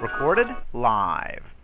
Recorded live.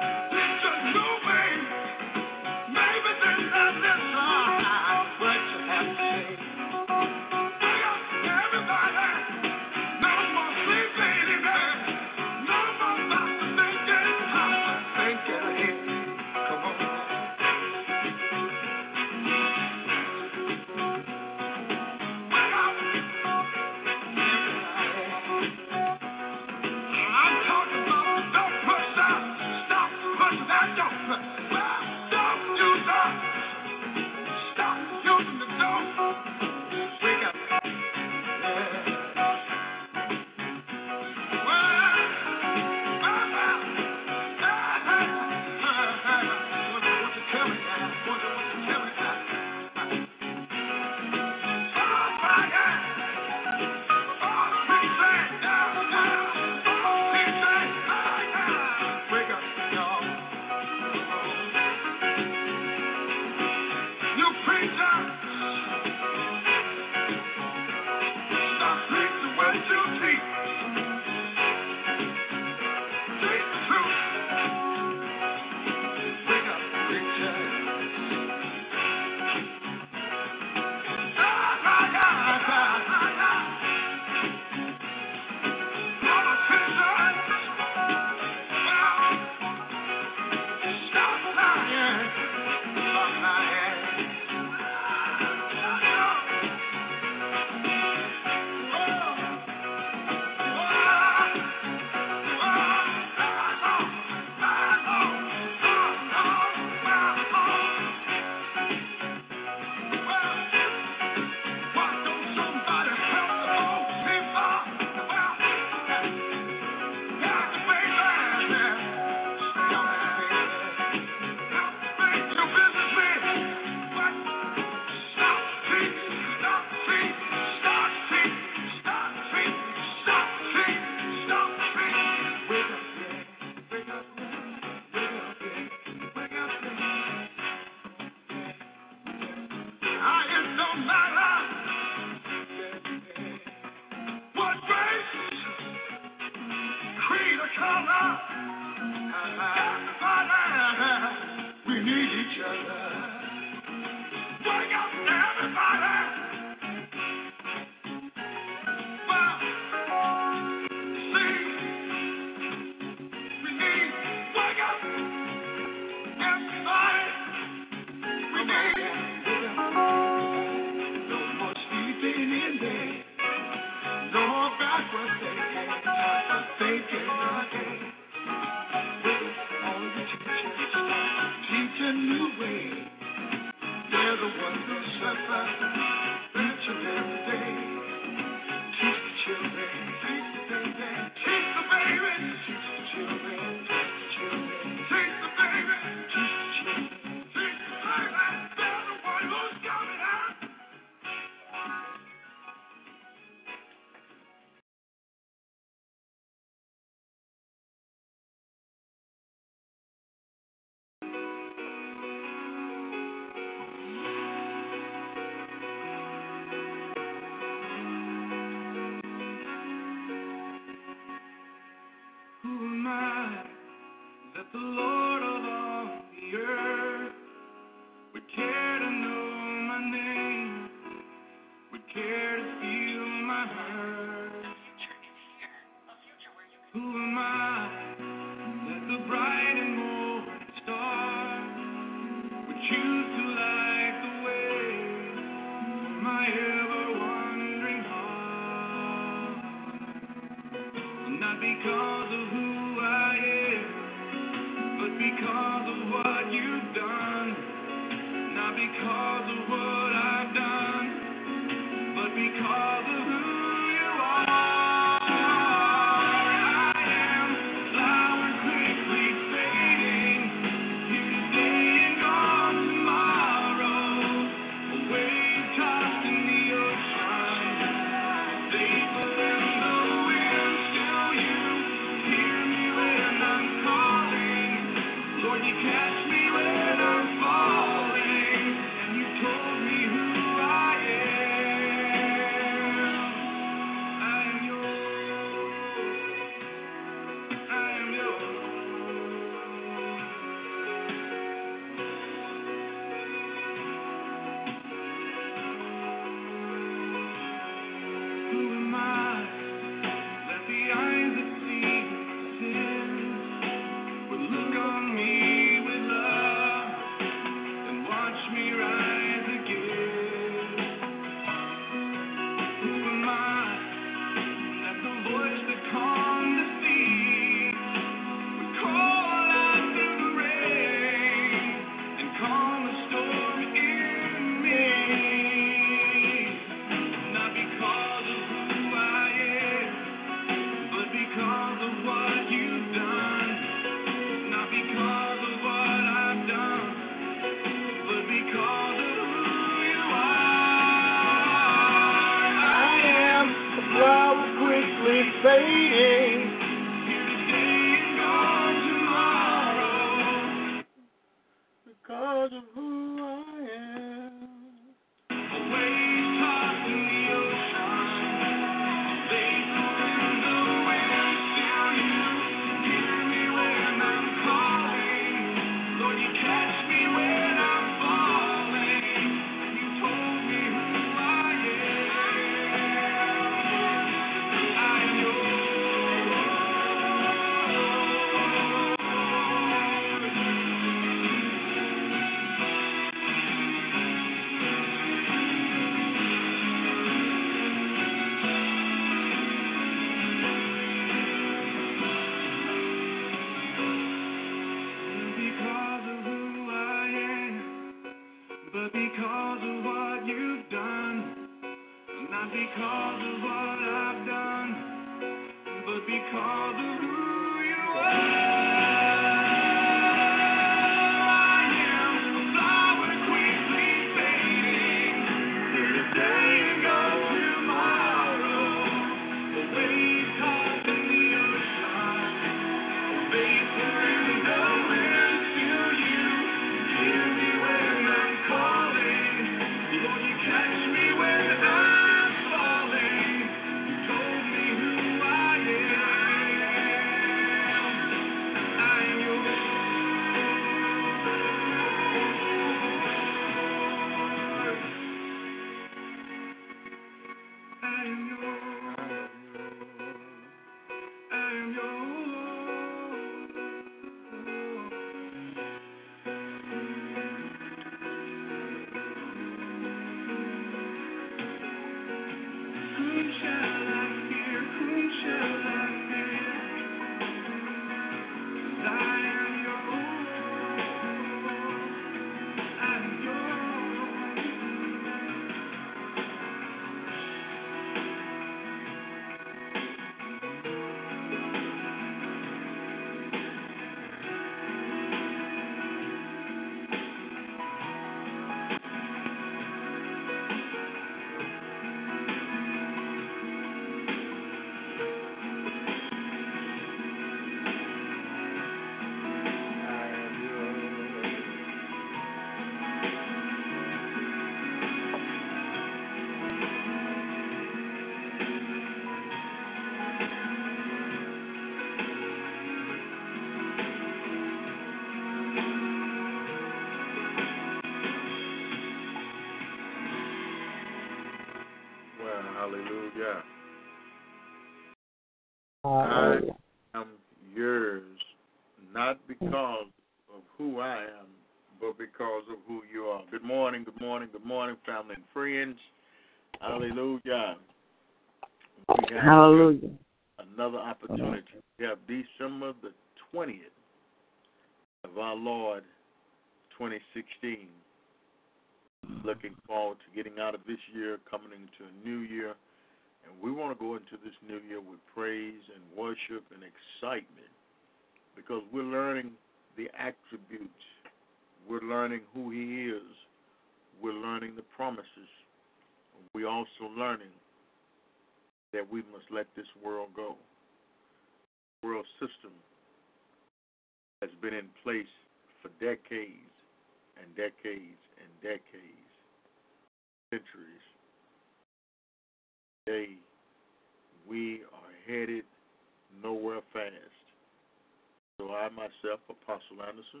Apostle Anderson,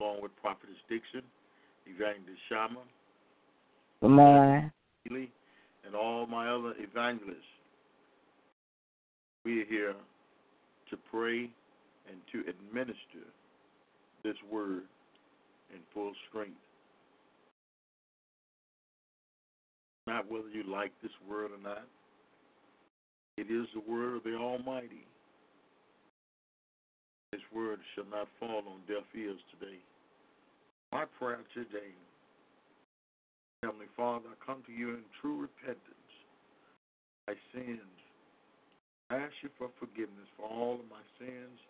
along with Prophetess Dixon, Evangelist Shama, morning. And all my other evangelists, we are here to pray and to administer this word in full strength. Not whether you like this word or not. It is the word of the Almighty. This word shall not fall on deaf ears today. My prayer today, Heavenly Father, I come to you in true repentance. I sinned. I ask you for forgiveness for all of my sins,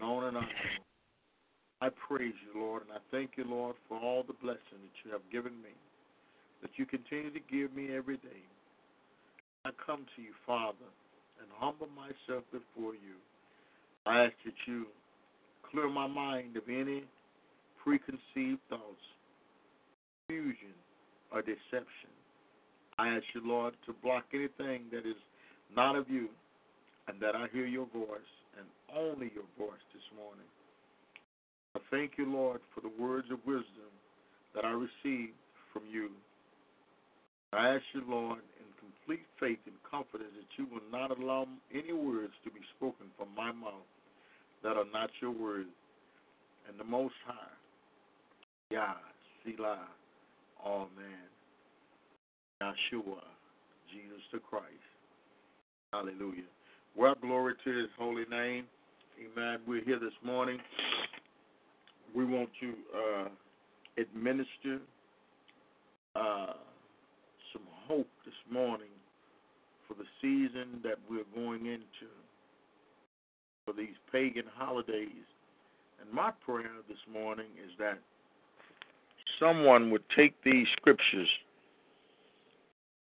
known and unknown. I praise you, Lord, and I thank you, Lord, for all the blessing that you have given me, that you continue to give me every day. I come to you, Father, and humble myself before you. I ask that you clear my mind of any preconceived thoughts, confusion, or deception. I ask you, Lord, to block anything that is not of you, and that I hear your voice, and only your voice this morning. I thank you, Lord, for the words of wisdom that I received from you. I ask you, Lord, in complete faith and confidence that you will not allow any words to be spoken from my mouth that are not your words. And the Most High, Yah, Selah, Amen. Yahshua, Jesus the Christ. Hallelujah. Well, glory to his holy name. Amen. We're here this morning. We want to uh, administer uh, some hope this morning for the season that we're going into, for these pagan holidays. And my prayer this morning is that someone would take these scriptures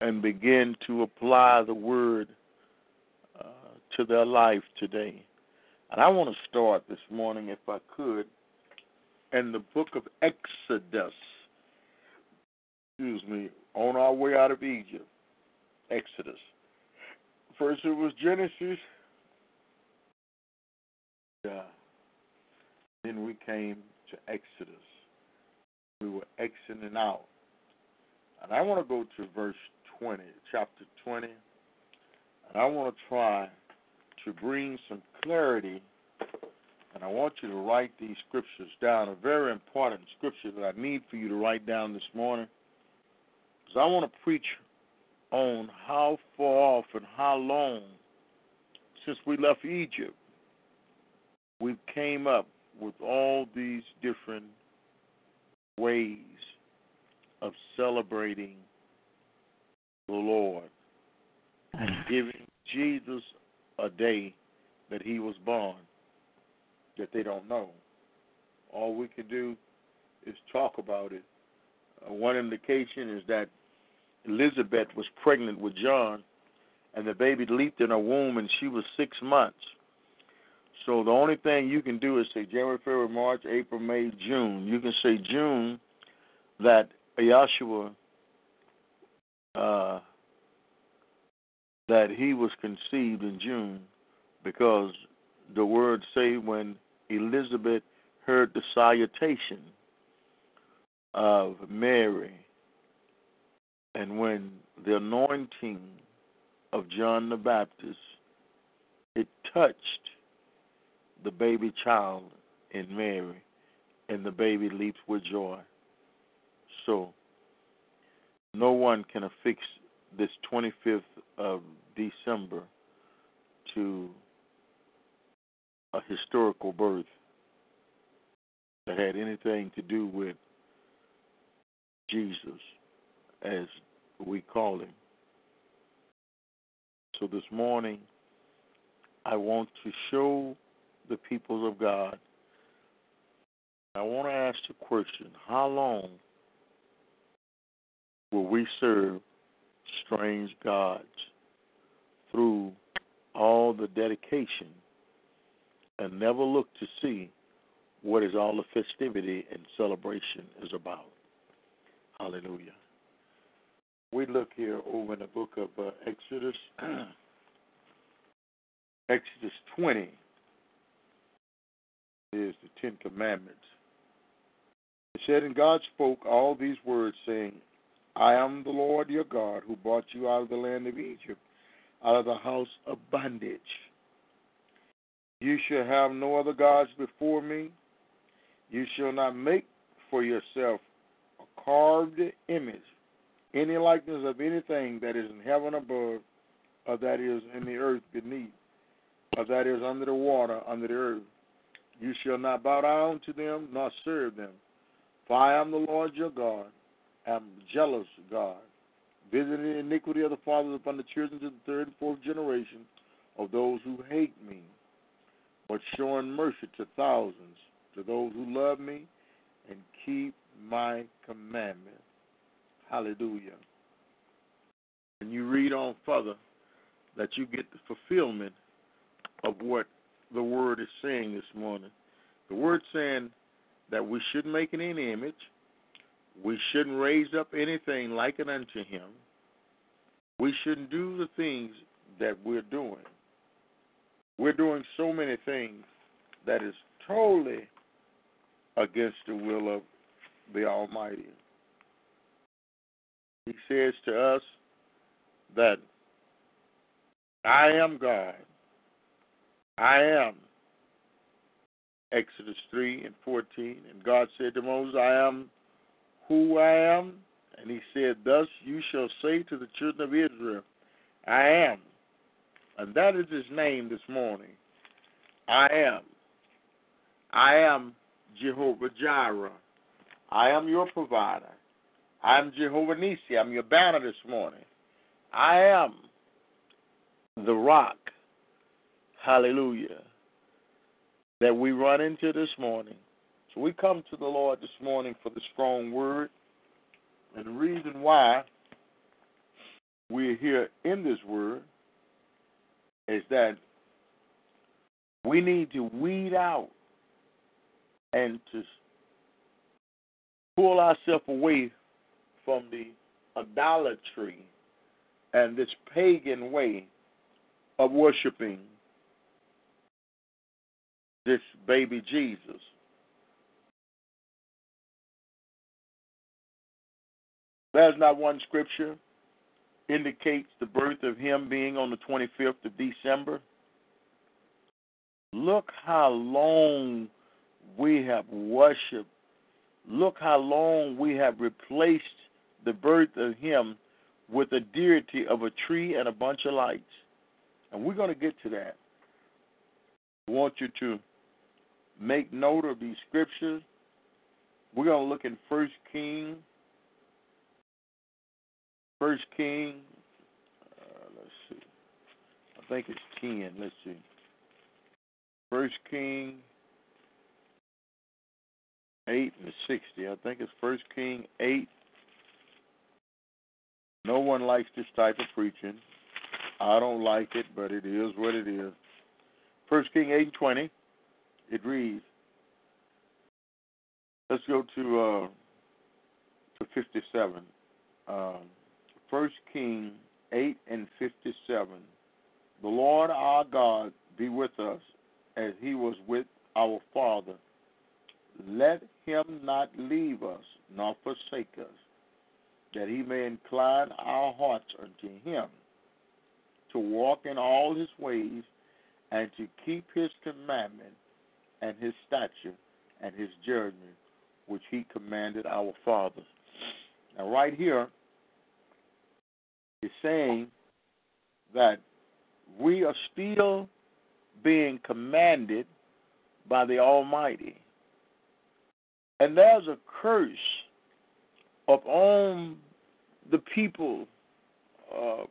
and begin to apply the word uh, to their life today. And I want to start this morning, if I could, in the book of Exodus. Excuse me, on our way out of Egypt. Exodus. First it was Genesis. Then we came to Exodus. We were exiting out. And I want to go to verse 20, chapter 20. And I want to try to bring some clarity. And I want you to write these scriptures down, a very important scripture that I need for you to write down this morning. Because I want to preach on how far off and how long since we left Egypt we came up with all these different ways of celebrating the Lord and giving Jesus a day that he was born that they don't know. All we can do is talk about it. Uh, one indication is that Elizabeth was pregnant with John, and the baby leaped in her womb, and she was six months. So the only thing you can do is say January, February, March, April, May, June. You can say June that Yahshua uh, that he was conceived in June because the words say when Elizabeth heard the salutation of Mary, And when the anointing of John the Baptist it touched the baby child in Mary, and the baby leaps with joy. So, no one can affix this 25th of December to a historical birth that had anything to do with Jesus, as we call him. So this morning, I want to show the people of God. I want to ask the question how long will we serve strange gods through all the dedication and never look to see what is all the festivity and celebration is about? Hallelujah. We look here over in the book of uh, Exodus. Exodus 20 is the Ten Commandments. It said, And God spoke all these words, saying, I am the Lord your God who brought you out of the land of Egypt, out of the house of bondage. You shall have no other gods before me. You shall not make for yourself a carved image, any likeness of anything that is in heaven above, or that is in the earth beneath, or that is under the water under the earth. You shall not bow down to them nor serve them. For I am the Lord your God, am jealous God, visiting the iniquity of the fathers upon the children to the third and fourth generation of those who hate me, but showing mercy to thousands, to those who love me and keep my commandments. Hallelujah. And you read on further that you get the fulfillment of what the word is saying this morning. The word saying that we shouldn't make an image, we shouldn't raise up anything like it unto him. We shouldn't do the things that we're doing. We're doing so many things that is totally against the will of the Almighty. He says to us that I am God. I am. Exodus 3 and 14. And God said to Moses, I am who I am. And he said, Thus you shall say to the children of Israel, I am. And that is his name this morning. I am. I am Jehovah Jireh. I am your provider. I am Jehovah Nisi. I'm your banner this morning. I am the rock. Hallelujah. That we run into this morning. So we come to the Lord this morning for the strong word. And the reason why we're here in this word is that we need to weed out and to pull ourselves away from the idolatry and this pagan way of worshiping this baby Jesus. There's not one scripture indicates the birth of him being on the 25th of December. Look how long we have worshiped. Look how long we have replaced the birth of him with the deity of a tree and a bunch of lights. And we're going to get to that. I want you to make note of these scriptures. We're going to look in First King. First King. Uh, let's see. I think it's ten. Let's see. First King eight and sixty. I think it's First King eight. No one likes this type of preaching. I don't like it, but it is what it is. First King eight and twenty. It reads. Let's go to uh, to fifty seven. Um, First King eight and fifty seven. The Lord our God be with us as he was with our father. Let him not leave us nor forsake us. that he may incline our hearts unto him, to walk in all his ways, and to keep his commandment and his statute and his judgment, which he commanded our fathers. Now, right here, is saying that we are still being commanded by the Almighty. And there's a curse upon the people uh,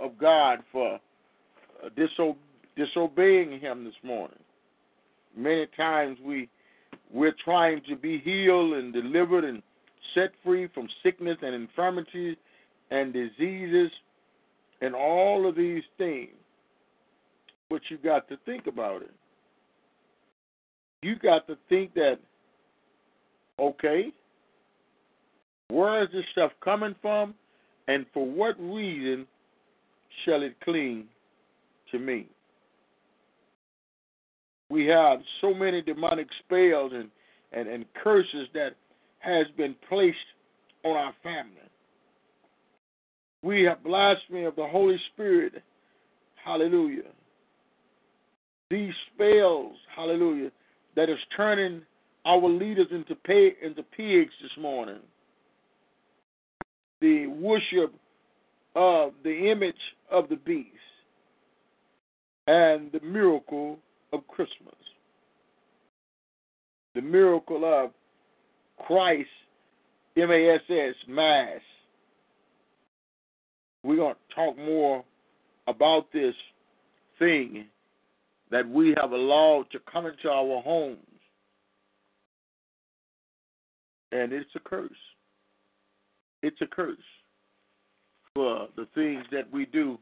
of God for diso- disobeying Him this morning. Many times we we're trying to be healed and delivered and set free from sickness and infirmities and diseases and all of these things. But you got to think about it. You got to think that, okay, where is this stuff coming from? And for what reason shall it cling to me? We have so many demonic spells and, and, and curses that has been placed on our family. We have blasphemy of the Holy Spirit. Hallelujah. These spells, hallelujah, that is turning our leaders into pay, into pigs this morning. The worship of the image of the beast and the miracle of Christmas. The miracle of Christ, M A S S, Mass. We're going to talk more about this thing that we have allowed to come into our homes. And it's a curse. It's a curse for the things that we do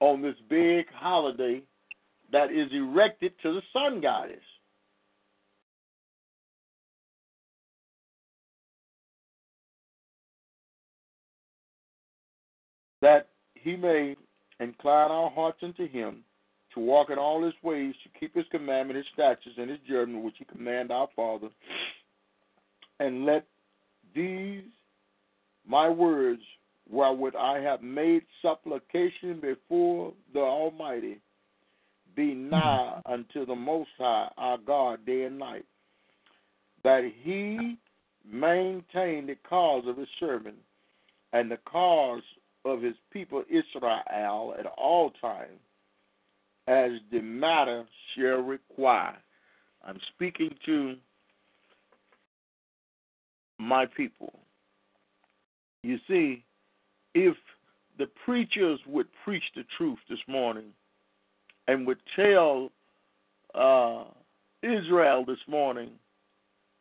on this big holiday that is erected to the sun goddess. That he may incline our hearts unto him to walk in all his ways, to keep his commandment, his statutes, and his judgment, which he command our Father. And let these my words, wherewith I have made supplication before the Almighty, be nigh unto the Most High, our God, day and night, that he maintain the cause of his servant and the cause of his people Israel at all times as the matter shall require. I'm speaking to my people. You see, if the preachers would preach the truth this morning and would tell uh, Israel this morning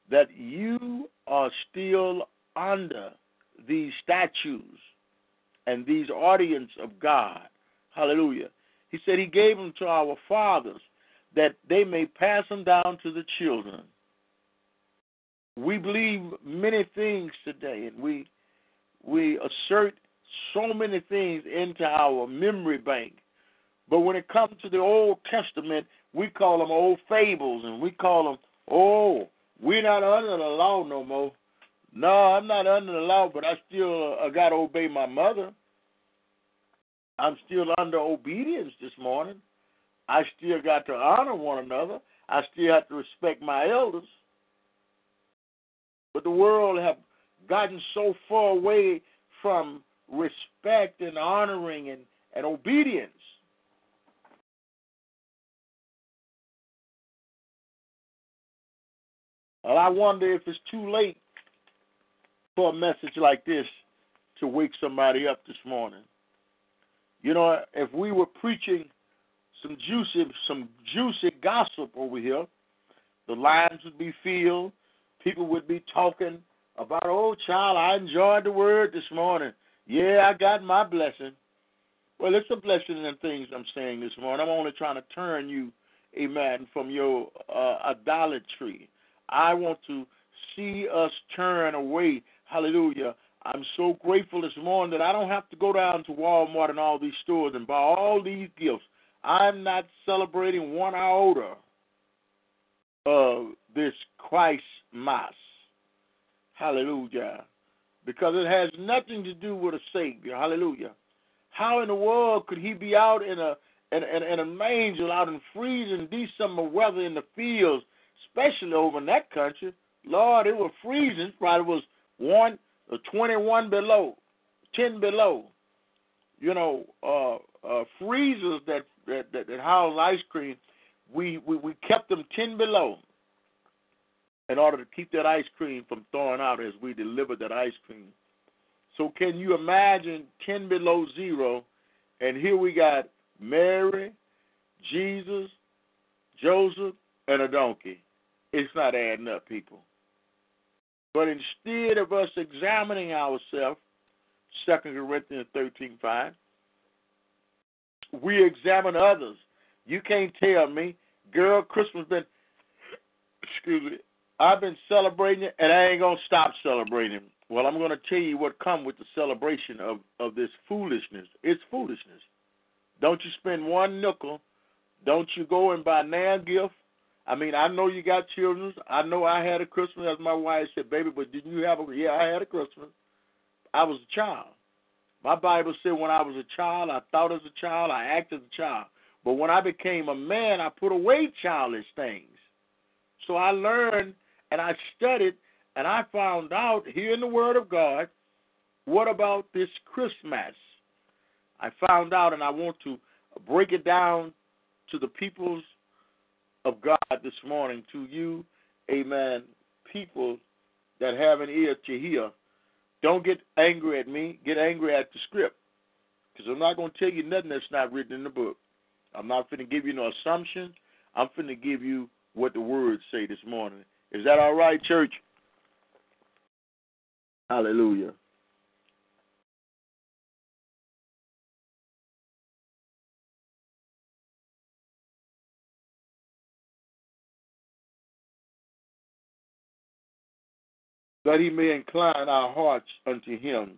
that you are still under these statues and these audience of God, hallelujah, he said he gave them to our fathers that they may pass them down to the children. We believe many things today, and we we assert so many things into our memory bank. But when it comes to the Old Testament, we call them old fables, and we call them, oh, we're not under the law no more. No, I'm not under the law, but I still uh, got to obey my mother. I'm still under obedience this morning. I still got to honor one another. I still have to respect my elders. But the world have gotten so far away from respect and honoring and, and obedience. Well, I wonder if it's too late for a message like this to wake somebody up this morning. You know, if we were preaching some juicy, some juicy gossip over here, the lines would be filled. People would be talking about, oh, child, I enjoyed the word this morning. Yeah, I got my blessing. Well, it's a blessing in things I'm saying this morning. I'm only trying to turn you, amen, from your uh, idolatry. I want to see us turn away, hallelujah, I'm so grateful this morning that I don't have to go down to Walmart and all these stores and buy all these gifts. I'm not celebrating one iota of this Christ Mass. Hallelujah. because it has nothing to do with a Savior. Hallelujah. How in the world could he be out in a in, in, in a manger, out in freezing December weather in the fields, especially over in that country? Lord, it was freezing. Probably was one or twenty-one below, ten below. You know, uh, uh, freezers that that, that that house ice cream, we, we we kept them ten below in order to keep that ice cream from thawing out as we delivered that ice cream. So can you imagine 10 below zero, and here we got Mary, Jesus, Joseph, and a donkey. It's not adding up, people. But instead of us examining ourselves, 2 Corinthians 13 5, we examine others. You can't tell me, girl, Christmas been, excuse me, I've been celebrating it, and I ain't gonna stop celebrating. Well, I'm gonna tell you what come with the celebration of of this foolishness. It's foolishness. Don't you spend one nickel. Don't you go and buy nan gift. I mean, I know you got children. I know I had a Christmas, as my wife said, baby, but didn't you have a? Yeah, I had a Christmas. I was a child. My Bible said when I was a child, I thought as a child, I acted as a child. But when I became a man, I put away childish things. So I learned and I studied and I found out here in the Word of God what about this Christmas. I found out and I want to break it down to the peoples of God this morning, to you, amen, people that have an ear to hear. Don't get angry at me, get angry at the script. Because I'm not going to tell you nothing that's not written in the book. I'm not going to give you no assumption. I'm going to give you what the words say this morning. Is that all right, church? Hallelujah. That he may incline our hearts unto him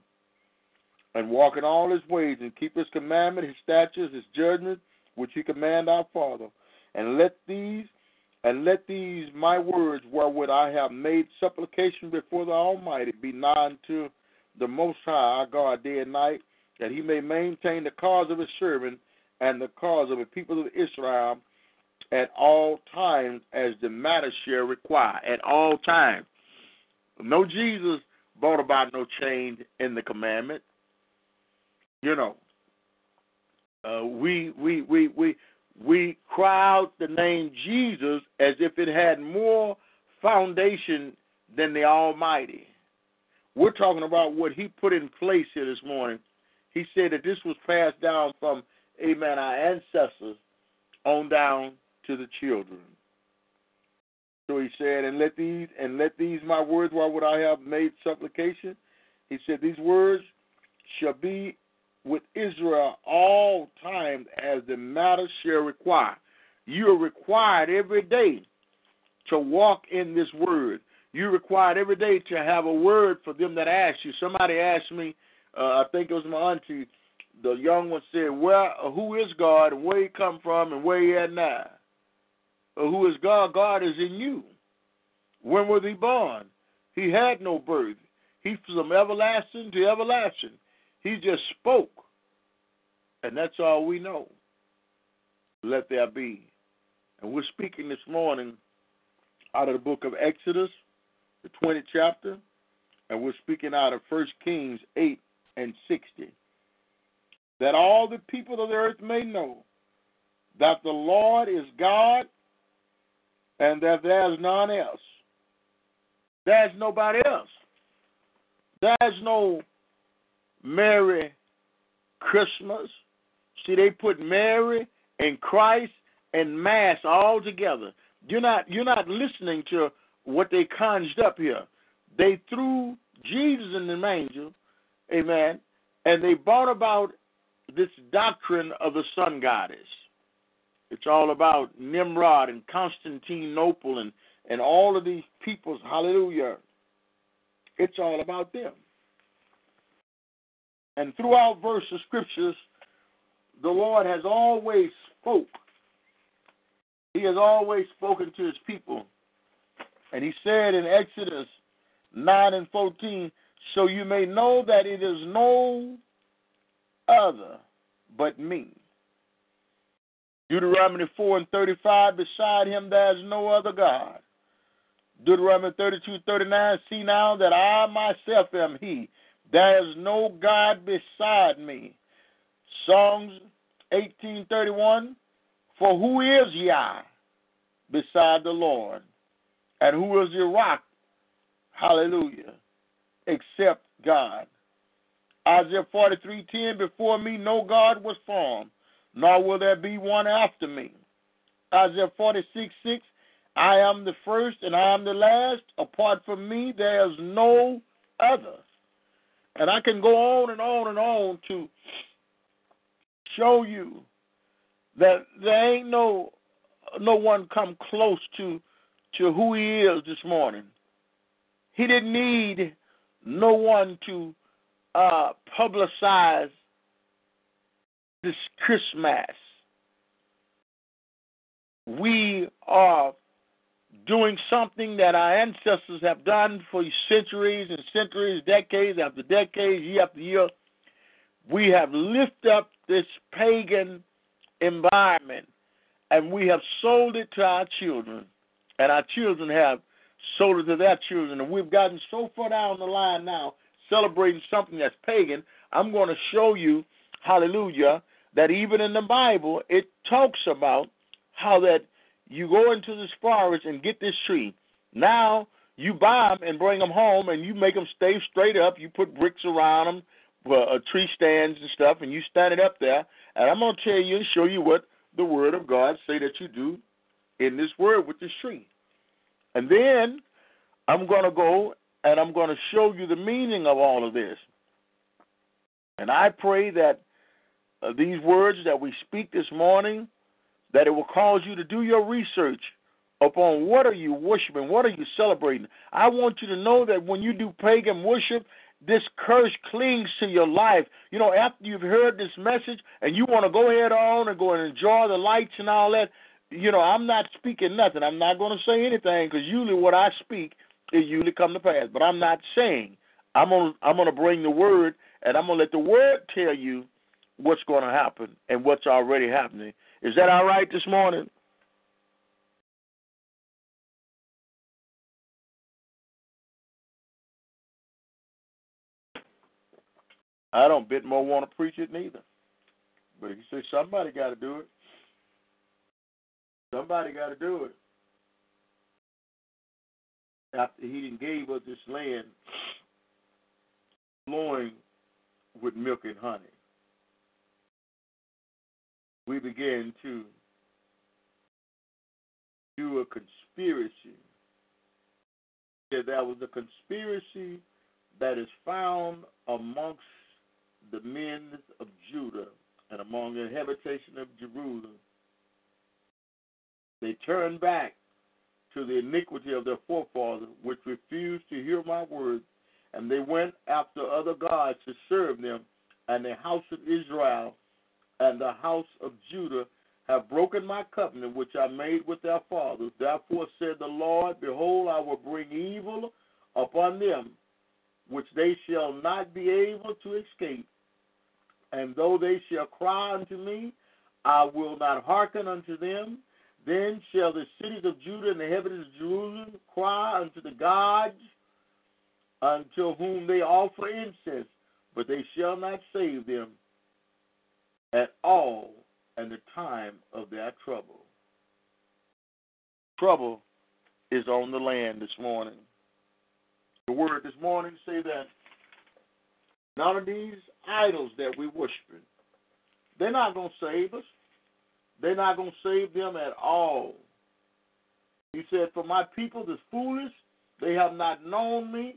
and walk in all his ways and keep his commandment, his statutes, his judgments, which he command our Father. And let these and let these my words wherewith I have made supplication before the Almighty be nigh unto the Most High, our God, day and night, that he may maintain the cause of his servant and the cause of the people of Israel at all times as the matter shall require. At all times. No Jesus brought about no change in the commandment. You know, uh, we we we we we cry out the name Jesus as if it had more foundation than the Almighty. We're talking about what He put in place here this morning. He said that this was passed down from, amen, our ancestors on down to the children. So he said, and let these and let these my words, why would I have made supplication? He said, These words shall be with Israel all times as the matter shall require. You are required every day to walk in this word. You're required every day to have a word for them that ask you. Somebody asked me, uh, I think it was my auntie, the young one said, "Where, who is God, where He come from, and where He at now? Uh, who is God? God is in you. When was He born? He had no birth. He's from everlasting to everlasting. He just spoke. And that's all we know. Let there be. And we're speaking this morning out of the book of Exodus, the 20th chapter, and we're speaking out of 1 Kings 8 and 60. That all the people of the earth may know that the Lord is God and that there's none else. There's nobody else. There's no Merry Christmas. See, they put Mary and Christ and Mass all together. You're not you're not listening to what they conjured up here. They threw Jesus in the manger, amen, and they brought about this doctrine of the sun goddess. It's all about Nimrod and Constantinople and, and all of these peoples, hallelujah. It's all about them. And throughout verse of scriptures, the Lord has always spoke. He has always spoken to his people. And he said in Exodus 9 and 14, so you may know that it is no other but me. Deuteronomy 4 and 35, beside him there is no other God. Deuteronomy 32, 39, see now that I myself am he. There is no God beside me. Psalms 18:31 For who is Yah beside the Lord? And who is your rock? Hallelujah. Except God. Isaiah 43:10 Before me no God was formed, nor will there be one after me. Isaiah 46:6 I am the first and I am the last. Apart from me there is no other. And I can go on and on and on to show you that there ain't no no one come close to to who he is this morning. He didn't need no one to uh, publicize this Christmas. We are doing something that our ancestors have done for centuries and centuries, decades after decades, year after year. We have lifted up this pagan environment and we have sold it to our children, and our children have sold it to their children, and we've gotten so far down the line now celebrating something that's pagan. I'm going to show you, hallelujah, that even in the Bible it talks about how that you go into this forest and get this tree. Now you buy them and bring them home, and you make them stay straight up. You put bricks around them, uh, tree stands and stuff, and you stand it up there. And I'm going to tell you and show you what the Word of God say that you do in this Word with this tree. And then I'm going to go and I'm going to show you the meaning of all of this. And I pray that uh, these words that we speak this morning that it will cause you to do your research upon what are you worshiping, what are you celebrating. I want you to know that when you do pagan worship, this curse clings to your life. You know, after you've heard this message and you want to go ahead on and go and enjoy the lights and all that, you know, I'm not speaking nothing. I'm not going to say anything because usually what I speak is usually come to pass. But I'm not saying. I'm to, I'm going to bring the word and I'm going to let the word tell you what's going to happen and what's already happening. Is that all right this morning? I don't bit more want to preach it neither. But if you say somebody got to do it, somebody got to do it. After he didn't gave us this land flowing with milk and honey, we began to do a conspiracy. That there was a conspiracy that is found amongst the men of Judah and among the habitation of Jerusalem. They turned back to the iniquity of their forefathers, which refused to hear my words, and they went after other gods to serve them, and the house of Israel and the house of Judah have broken my covenant which I made with their fathers. Therefore said the Lord, Behold, I will bring evil upon them, which they shall not be able to escape. And though they shall cry unto me, I will not hearken unto them. Then shall the cities of Judah and the heavens of Jerusalem cry unto the gods unto whom they offer incense, but they shall not save them at all in the time of their trouble. Trouble is on the land this morning. The word this morning say that none of these idols that we worship, they're not going to save us. They're not going to save them at all. He said, For my people is foolish, they have not known me.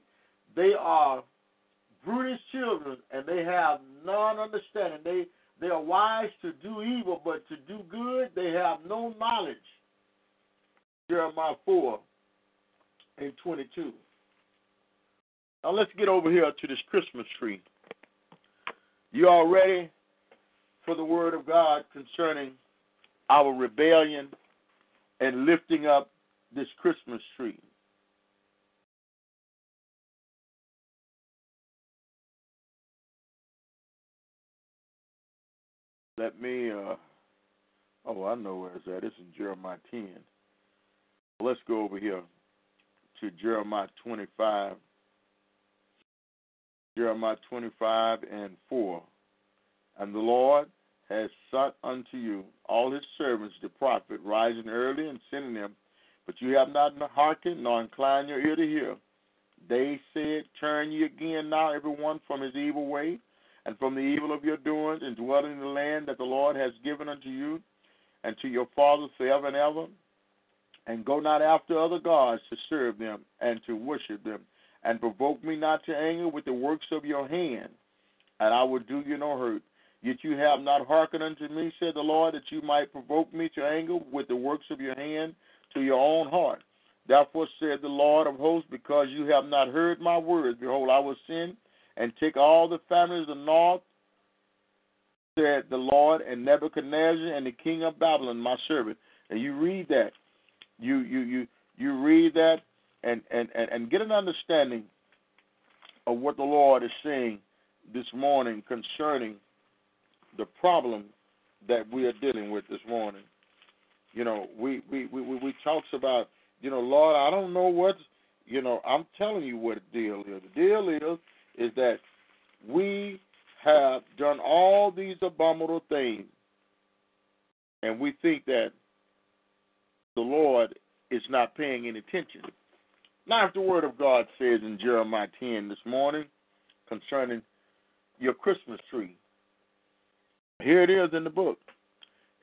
They are brutish children, and they have none understanding. They they are wise to do evil, but to do good they have no knowledge. Jeremiah 4 and 22. Now let's get over here to this Christmas tree. You all ready for the word of God concerning our rebellion and lifting up this Christmas tree? Let me. Uh, oh, I know where it's at. It's in Jeremiah 10. Let's go over here to Jeremiah 25. Jeremiah 25 and 4. And the Lord has sent unto you all his servants, the prophet, rising early and sending them. But you have not hearkened nor inclined your ear to hear. They said, Turn ye again now, every one from his evil way, and from the evil of your doings, and dwell in the land that the Lord has given unto you and to your fathers forever and ever. And go not after other gods to serve them and to worship them, and provoke me not to anger with the works of your hand, and I will do you no hurt. Yet you have not hearkened unto me, said the Lord, that you might provoke me to anger with the works of your hand to your own heart. Therefore said the Lord of hosts, because you have not heard my words, behold, I will send and take all the families of the north, said the Lord, and Nebuchadnezzar and the king of Babylon, my servant. And you read that. You you you you read that and, and, and, and get an understanding of what the Lord is saying this morning concerning the problem that we are dealing with this morning. You know, we we we we, we talks about, you know, Lord, I don't know what, you know, I'm telling you what the deal is. The deal is is that we have done all these abominable things, and we think that the Lord is not paying any attention. Now, if the Word of God says in Jeremiah 10 this morning concerning your Christmas tree, here it is in the book.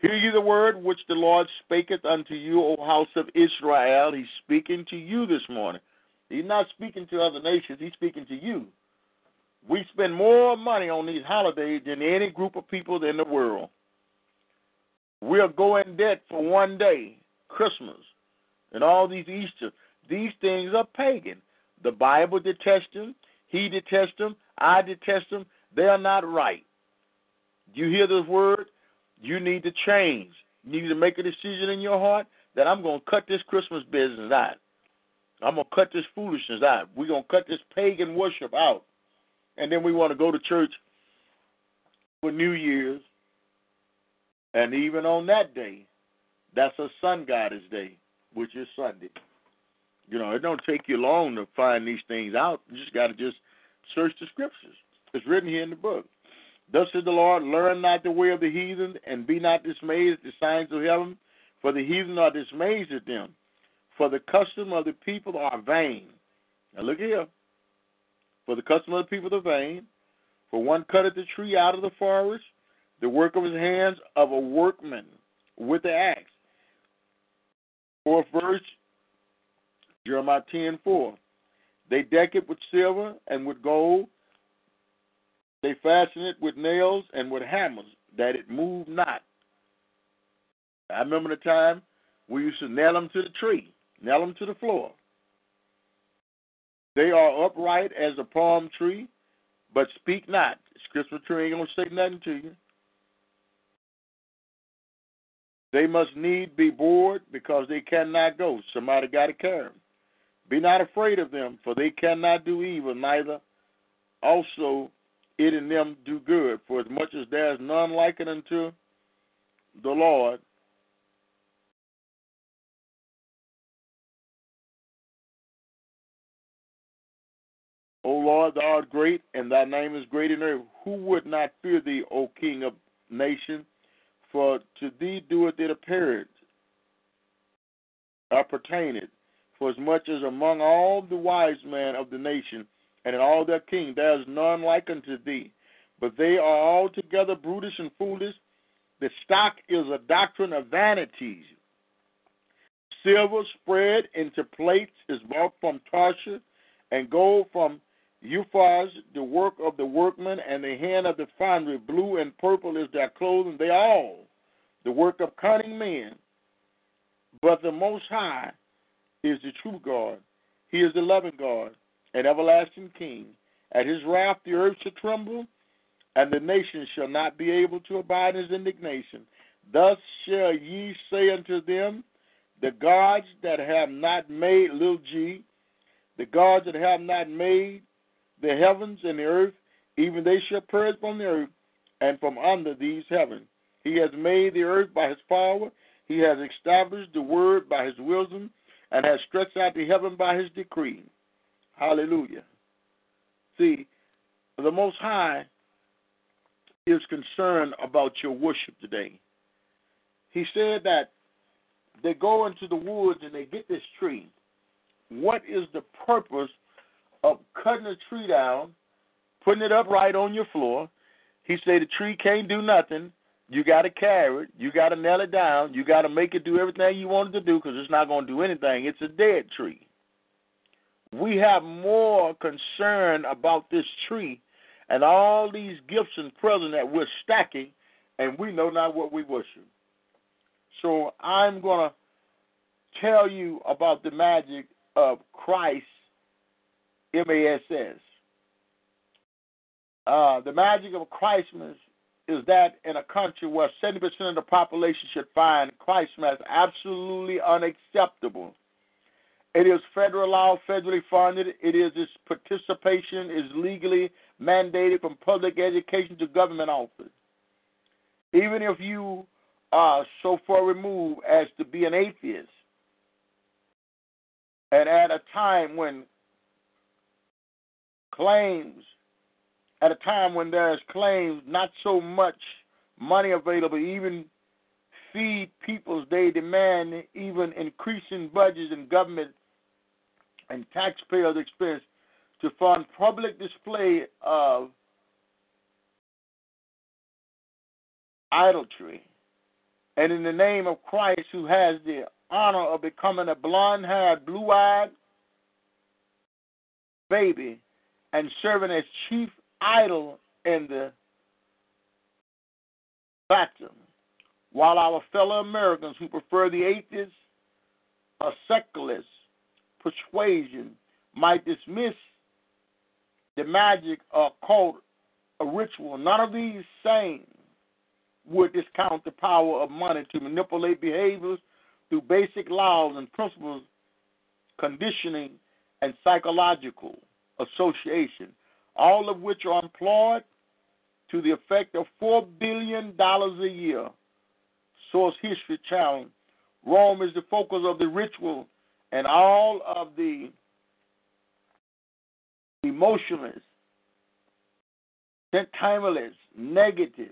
Hear ye the word which the Lord spaketh unto you, O house of Israel. He's speaking to you this morning. He's not speaking to other nations, he's speaking to you. We spend more money on these holidays than any group of people in the world. We'll go in debt for one day, Christmas, and all these Easter. These things are pagan. The Bible detests them. He detests them. I detest them. They are not right. You hear this word? You need to change. You need to make a decision in your heart that I'm going to cut this Christmas business out. I'm going to cut this foolishness out. We're going to cut this pagan worship out. And then we want to go to church for New Year's. And even on that day, that's a sun goddess day, which is Sunday. You know, it don't take you long to find these things out. You just got to just search the scriptures. It's written here in the book. Thus says the Lord, learn not the way of the heathen, and be not dismayed at the signs of heaven, for the heathen are dismayed at them. For the custom of the people are vain. Now look here. For the custom of the people are vain. For one cutteth the tree out of the forest, the work of his hands of a workman with the axe. Fourth verse, Jeremiah 10 4. They deck it with silver and with gold. They fasten it with nails and with hammers, that it move not. I remember the time we used to nail them to the tree, nail them to the floor. They are upright as a palm tree, but speak not. Scripture tree ain't gonna say nothing to you. They must need be bored because they cannot go. Somebody got to carry them. Be not afraid of them, for they cannot do evil, neither also it in them do good. For as much as there is none like it unto the Lord, O Lord, thou art great, and thy name is great in earth. Who would not fear thee, O King of nations? For to thee doeth it appear, appertaineth. For as much as among all the wise men of the nation, and in all their king, there is none like unto thee. But they are altogether brutish and foolish. The stock is a doctrine of vanities. Silver spread into plates is bought from Tarshish, and gold from Uphaz, the work of the workman, and the hand of the foundry. Blue and purple is their clothing. They all the work of cunning men. But the Most High is the true God. He is the loving God and everlasting King. At his wrath the earth shall tremble, and the nations shall not be able to abide his indignation. Thus shall ye say unto them, The gods that have not made, little g, the gods that have not made the heavens and the earth, even they shall perish from the earth and from under these heavens. He has made the earth by his power. He has established the word by his wisdom and has stretched out the heaven by his decree. Hallelujah. See, the Most High is concerned about your worship today. He said that they go into the woods and they get this tree. What is the purpose of cutting a tree down, putting it upright on your floor? He said the tree can't do nothing. You got to carry it. You got to nail it down. You got to make it do everything you want it to do because it's not going to do anything. It's a dead tree. We have more concern about this tree and all these gifts and presents that we're stacking, and we know not what we worship. So I'm going to tell you about the magic of Christ, M A S S. Uh, the magic of Christmas is that in a country where 70% of the population should find Christmas absolutely unacceptable. It is federal law, federally funded. It is its participation is legally mandated from public education to government office. Even if you are so far removed as to be an atheist, and at a time when claims at a time when there's claims not so much money available, even feed peoples, they demand even increasing budgets and government and taxpayers' expense to fund public display of idolatry. And in the name of Christ, who has the honor of becoming a blonde haired, blue eyed baby and serving as chief idol in the platinum, while our fellow Americans who prefer the atheist or secularist persuasion might dismiss the magic or cult or ritual. None of these same would discount the power of money to manipulate behaviors through basic laws and principles, conditioning, and psychological association all of which are employed to the effect of $4 billion a year. Source History Channel. Rome is the focus of the ritual and all of the emotionless, sentimentalist, negative,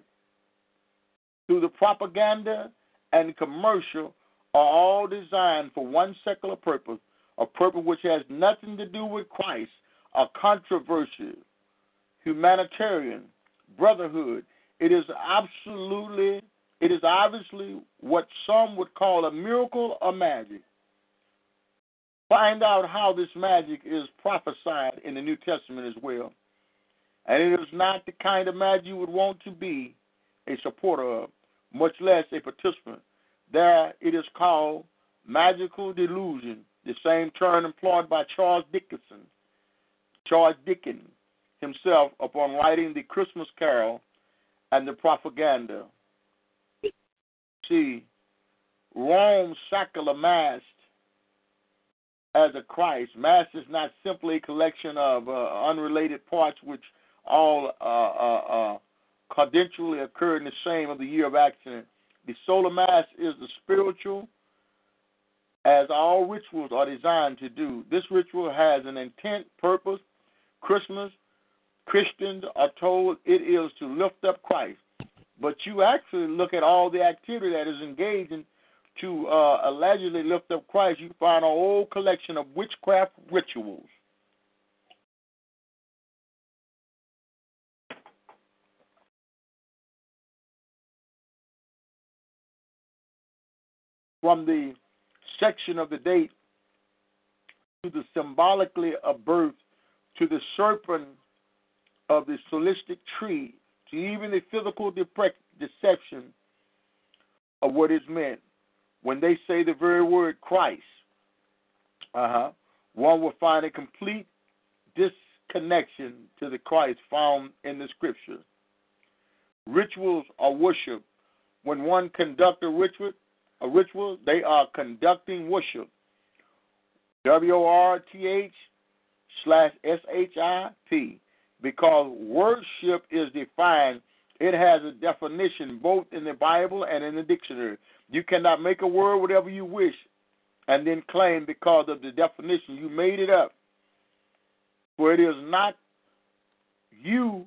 through the propaganda and commercial are all designed for one secular purpose, a purpose which has nothing to do with Christ, a controversial humanitarian, brotherhood. It is absolutely, it is obviously what some would call a miracle or magic. Find out how this magic is prophesied in the New Testament as well. And it is not the kind of magic you would want to be a supporter of, much less a participant. There it is called magical delusion, the same term employed by Charles Dickinson. Charles Dickens himself upon writing the Christmas Carol and the propaganda. See, Rome masked as a Christ. Mass is not simply a collection of uh, unrelated parts which all uh, uh, uh, occur in the same of the year of accident. The solar mass is the spiritual, as all rituals are designed to do. This ritual has an intent, purpose. Christmas Christians are told it is to lift up Christ. But you actually look at all the activity that is engaging to uh, allegedly lift up Christ, you find a whole collection of witchcraft rituals. From the section of the date to the symbolically of birth to the serpent of the solistic tree to even the physical deception of what is meant when they say the very word Christ. Uh-huh. One will find a complete disconnection to the Christ found in the scripture. Rituals are worship. When one conducts a ritual, a ritual, they are conducting worship. W O R T H slash S H I P because worship is defined It has a definition both in the Bible and in the dictionary. You cannot make a word whatever you wish and then claim because of the definition you made it up. For it is not you,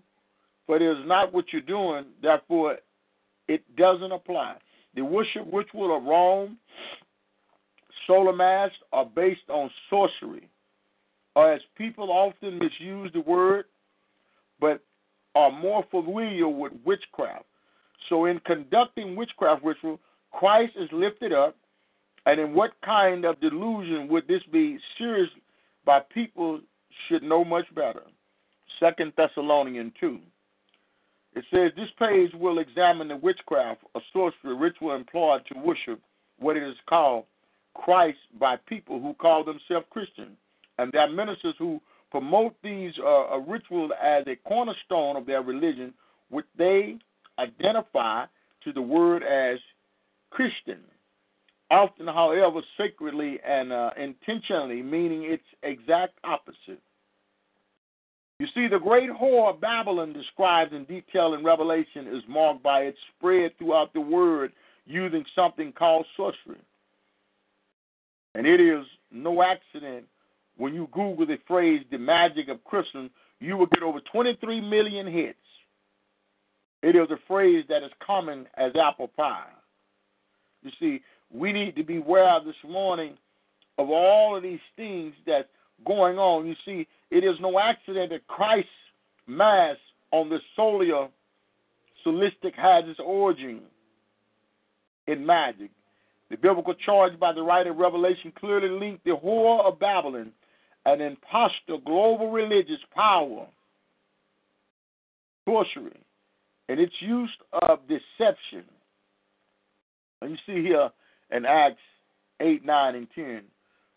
but it is not what you're doing, therefore it doesn't apply. The worship ritual of Rome, solar mass, are based on sorcery, or as people often misuse the word, but are more familiar with witchcraft. So, in conducting witchcraft ritual, Christ is lifted up, and in what kind of delusion would this be serious by people should know much better? Second Thessalonians two. It says this page will examine the witchcraft or sorcery ritual employed to worship what it is called Christ by people who call themselves Christian, and there are ministers who promote these uh, rituals as a cornerstone of their religion, which they identify to the word as Christian. Often, however, sacredly and uh, intentionally, meaning its exact opposite. You see, the great whore Babylon described in detail in Revelation is marked by its spread throughout the world using something called sorcery. And it is no accident when you Google the phrase the magic of Christmas, you will get over 23 million hits. It is a phrase that is common as apple pie. You see, we need to be aware this morning of all of these things that's going on. You see, it is no accident that Christ's Mass on the solar solistic has its origin in magic. The biblical charge by the writer of Revelation clearly linked the whore of Babylon, an impostor global religious power, sorcery, and its use of deception. And you see here in Acts 8, 9, and 10.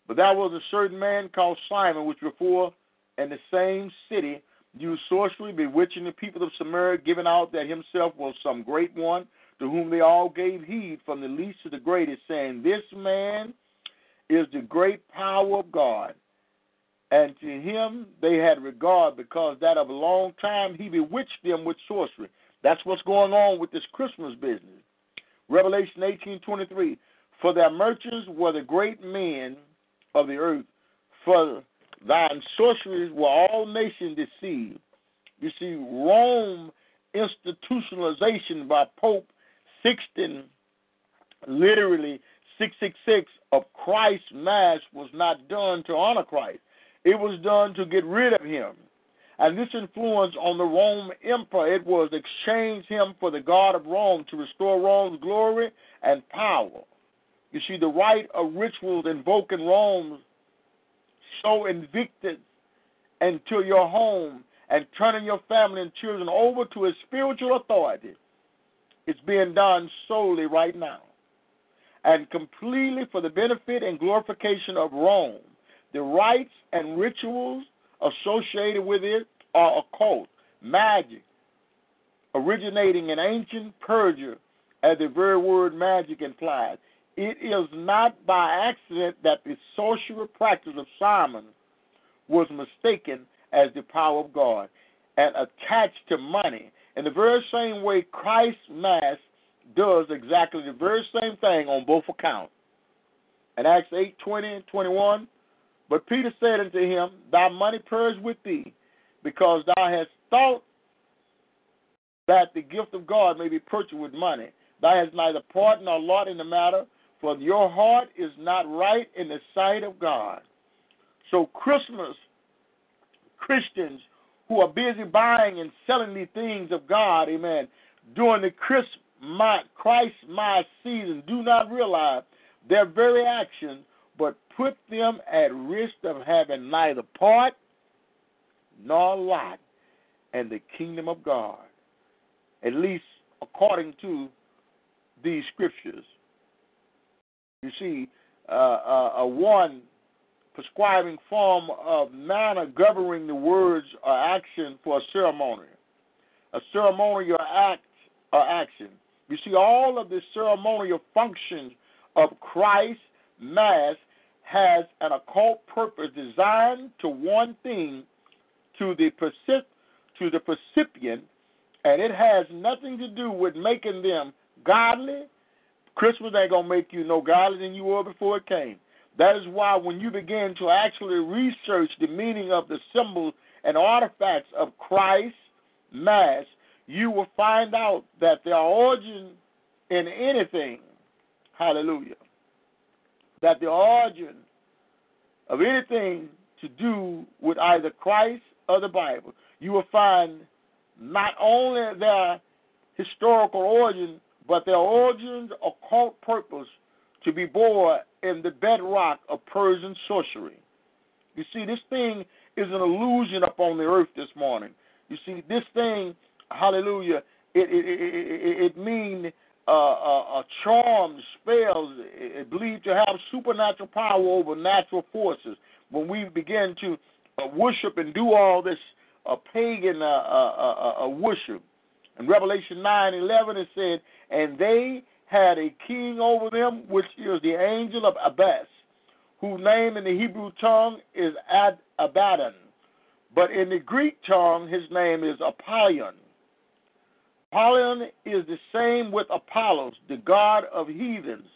But there was a certain man called Simon, which before in the same city used sorcery, bewitching the people of Samaria, giving out that himself was some great one, to whom they all gave heed, from the least to the greatest, saying, This man is the great power of God. And to him they had regard, because that of a long time he bewitched them with sorcery. That's what's going on with this Christmas business. Revelation 18:23. For their merchants were the great men of the earth. For thine sorceries were all nations deceived. You see, Rome institutionalization by Pope Sixteen, literally 666 of Christ's Mass was not done to honor Christ. It was done to get rid of him. And this influence on the Rome Emperor, it was exchange him for the God of Rome to restore Rome's glory and power. You see, the rite of rituals invoking Rome Sol Invictus into your home and turning your family and children over to a spiritual authority. It's being done solely right now and completely for the benefit and glorification of Rome. The rites and rituals associated with it are occult, magic, originating in ancient Persia, as the very word magic implies. It is not by accident that the sorcerer practice of Simon was mistaken as the power of God and attached to money. In the very same way, Christ's Mass does exactly the very same thing on both accounts. In Acts 8 20 and 21, but Peter said unto him, Thy money perish with thee, because thou hast thought that the gift of God may be purchased with money. Thou hast neither part nor lot in the matter, for your heart is not right in the sight of God. So, Christmas, Christians who are busy buying and selling the things of God, amen, during the Christmas my Christ Mass season, do not realize their very action, but put them at risk of having neither part nor lot in the kingdom of God, at least according to these scriptures. You see, uh, uh, a one prescribing form of manner governing the words or action for a ceremony, a ceremonial act or action. You see, all of the ceremonial functions of Christ's Mass has an occult purpose designed to one thing to the to the recipient And it has nothing to do with making them godly. Christmas ain't to make you no godly than you were before it came. That is why when you begin to actually research the meaning of the symbols and artifacts of Christ Mass, you will find out that their origin in anything, hallelujah, that the origin of anything to do with either Christ or the Bible, you will find not only their historical origin, but their origins, occult purpose to be born in the bedrock of Persian sorcery. You see, this thing is an illusion upon the earth this morning. You see, this thing, hallelujah, it it it, it, it means uh, uh, charms, spells, believed to have supernatural power over natural forces. When we begin to uh, worship and do all this uh, pagan uh, uh, uh, uh worship, in Revelation 9 11 it said, And they had a king over them, which is the angel of Abbas, whose name in the Hebrew tongue is Ad Abaddon. But in the Greek tongue, his name is Apollyon. Apollyon is the same with Apollos, the god of heathens.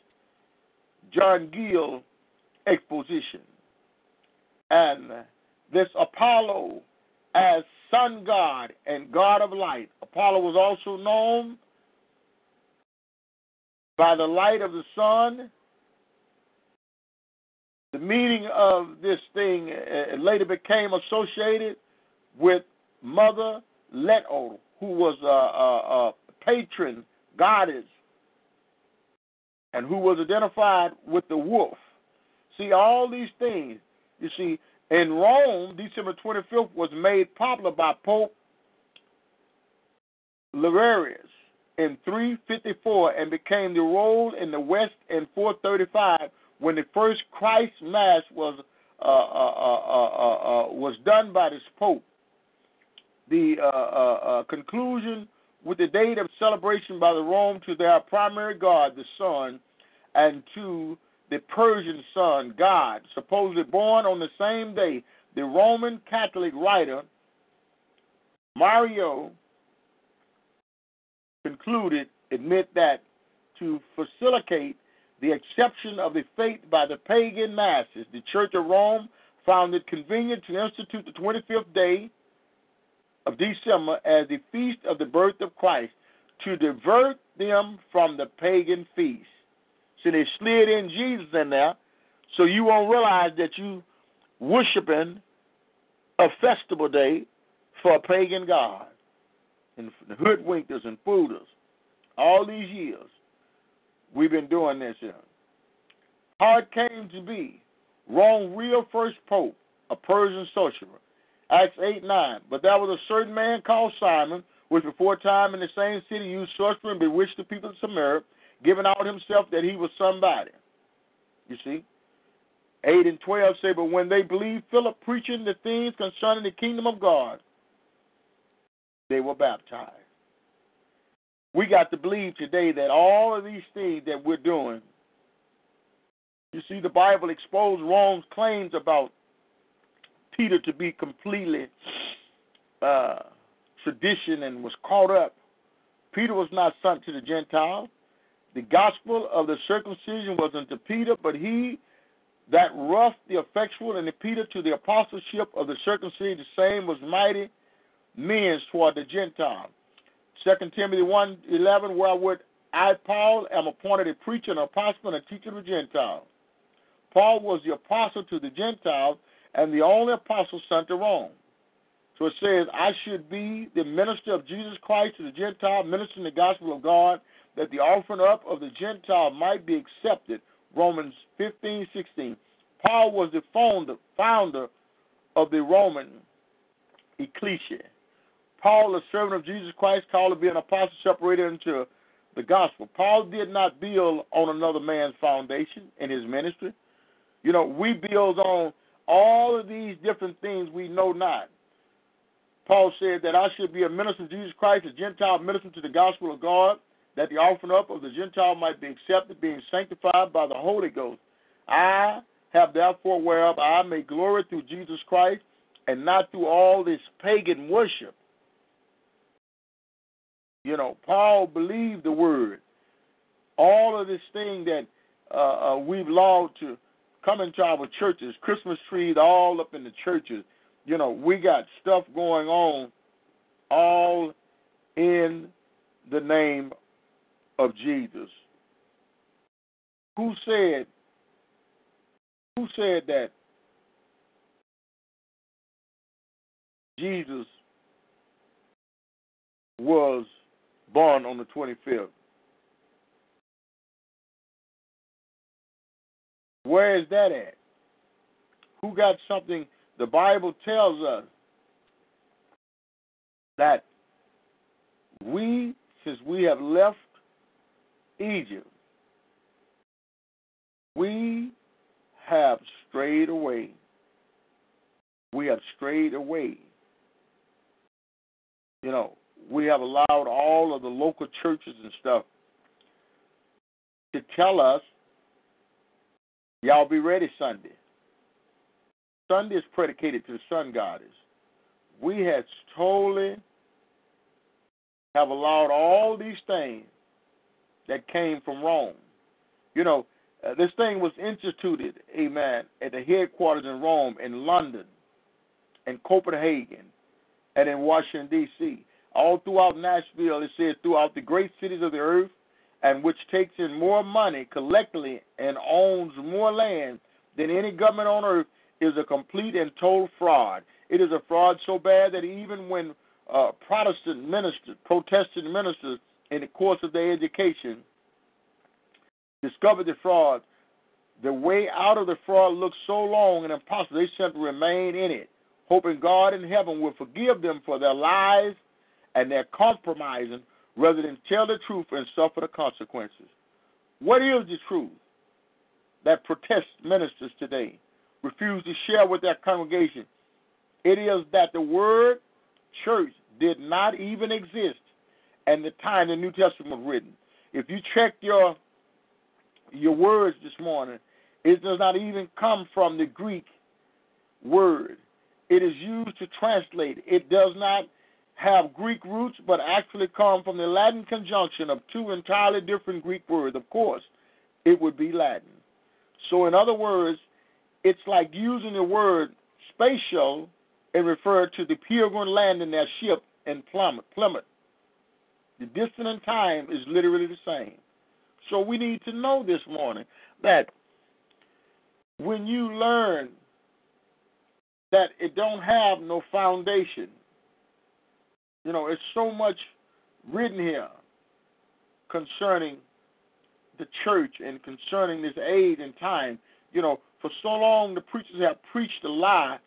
John Gill exposition. And this Apollo as sun god and god of light. Apollo was also known by the light of the sun. The meaning of this thing later became associated with Mother Leto, who was a, a, a patron goddess and who was identified with the wolf. See, all these things, you see, in Rome, December 25th was made popular by Pope Liberius in 354 and became the role in the West in 435 when the first Christ Mass was uh, uh, uh, was done by this Pope. The uh, uh, uh, conclusion with the date of celebration by the Rome to their primary god, the sun, and to the Persian sun, God, supposedly born on the same day, the Roman Catholic writer Mario concluded, admit that to facilitate the acceptance of the faith by the pagan masses, the Church of Rome found it convenient to institute the 25th day of December as the feast of the birth of Christ to divert them from the pagan feast. See, they slid in Jesus in there, so you won't realize that you worshiping a festival day for a pagan god and hoodwinkers and foolers. All these years, we've been doing this here. How it came to be, Wrong real first pope, a Persian sorcerer. Acts 8 9. But there was a certain man called Simon, which before time in the same city used sorcery and bewitched the people of Samaria giving out himself that he was somebody. You see? 8 and 12 say, But when they believed Philip preaching the things concerning the kingdom of God, they were baptized. We got to believe today that all of these things that we're doing, you see, the Bible exposed Rome's claims about Peter to be completely uh, and was caught up. Peter was not sent to the Gentiles. The gospel of the circumcision was unto Peter, but he that roughed the effectual and the Peter to the apostleship of the circumcision, the same was mighty men toward the Gentiles. Second Timothy one eleven, wherewith I Paul am appointed a preacher, an apostle, and a teacher of the Gentiles. Paul was the apostle to the Gentiles and the only apostle sent to Rome. So it says, I should be the minister of Jesus Christ to the Gentile, ministering the gospel of God, that the offering up of the Gentile might be accepted. Romans 15, 16. Paul was the founder, founder of the Roman ecclesia. Paul, a servant of Jesus Christ, called to be an apostle separated into the gospel. Paul did not build on another man's foundation in his ministry. You know, we build on all of these different things we know not. Paul said that I should be a minister of Jesus Christ, a Gentile minister to the gospel of God, that the offering up of the Gentile might be accepted, being sanctified by the Holy Ghost. I have therefore whereof I may glory through Jesus Christ, and not through all this pagan worship. You know, Paul believed the word. All of this thing that uh, uh, we've allowed to come into our churches, Christmas trees all up in the churches. You know, we got stuff going on all in the name of Jesus. Who said who said that Jesus was born on the 25th? Where is that at? Who got something? The Bible tells us that we, since we have left Egypt, we have strayed away. We have strayed away. You know, we have allowed all of the local churches and stuff to tell us, y'all be ready Sunday. Sunday is predicated to the sun goddess. We had totally have allowed all these things that came from Rome. You know, uh, this thing was instituted, amen, at the headquarters in Rome, in London, in Copenhagen, and in Washington, D.C. All throughout Nashville, it says throughout the great cities of the earth, and which takes in more money collectively and owns more land than any government on earth, is a complete and total fraud. It is a fraud so bad that even when uh, Protestant ministers, Protestant ministers, in the course of their education, discovered the fraud, the way out of the fraud looked so long and impossible, they simply remain in it, hoping God in heaven will forgive them for their lies and their compromising rather than tell the truth and suffer the consequences. What is the truth that protest ministers today refuse to share with their congregation? It is that the word church did not even exist at the time the New Testament was written. If you check your your words this morning, it does not even come from the Greek word. It is used to translate. It does not have Greek roots, but actually come from the Latin conjunction of two entirely different Greek words. Of course, it would be Latin. So, in other words, it's like using the word spatial and refer to the pilgrim landing their ship in Plymouth. Plymouth. The distance and time is literally the same. So we need to know this morning that when you learn that it don't have no foundation, you know, it's so much written here concerning the church and concerning this age and time. You know, for so long the preachers have preached a lie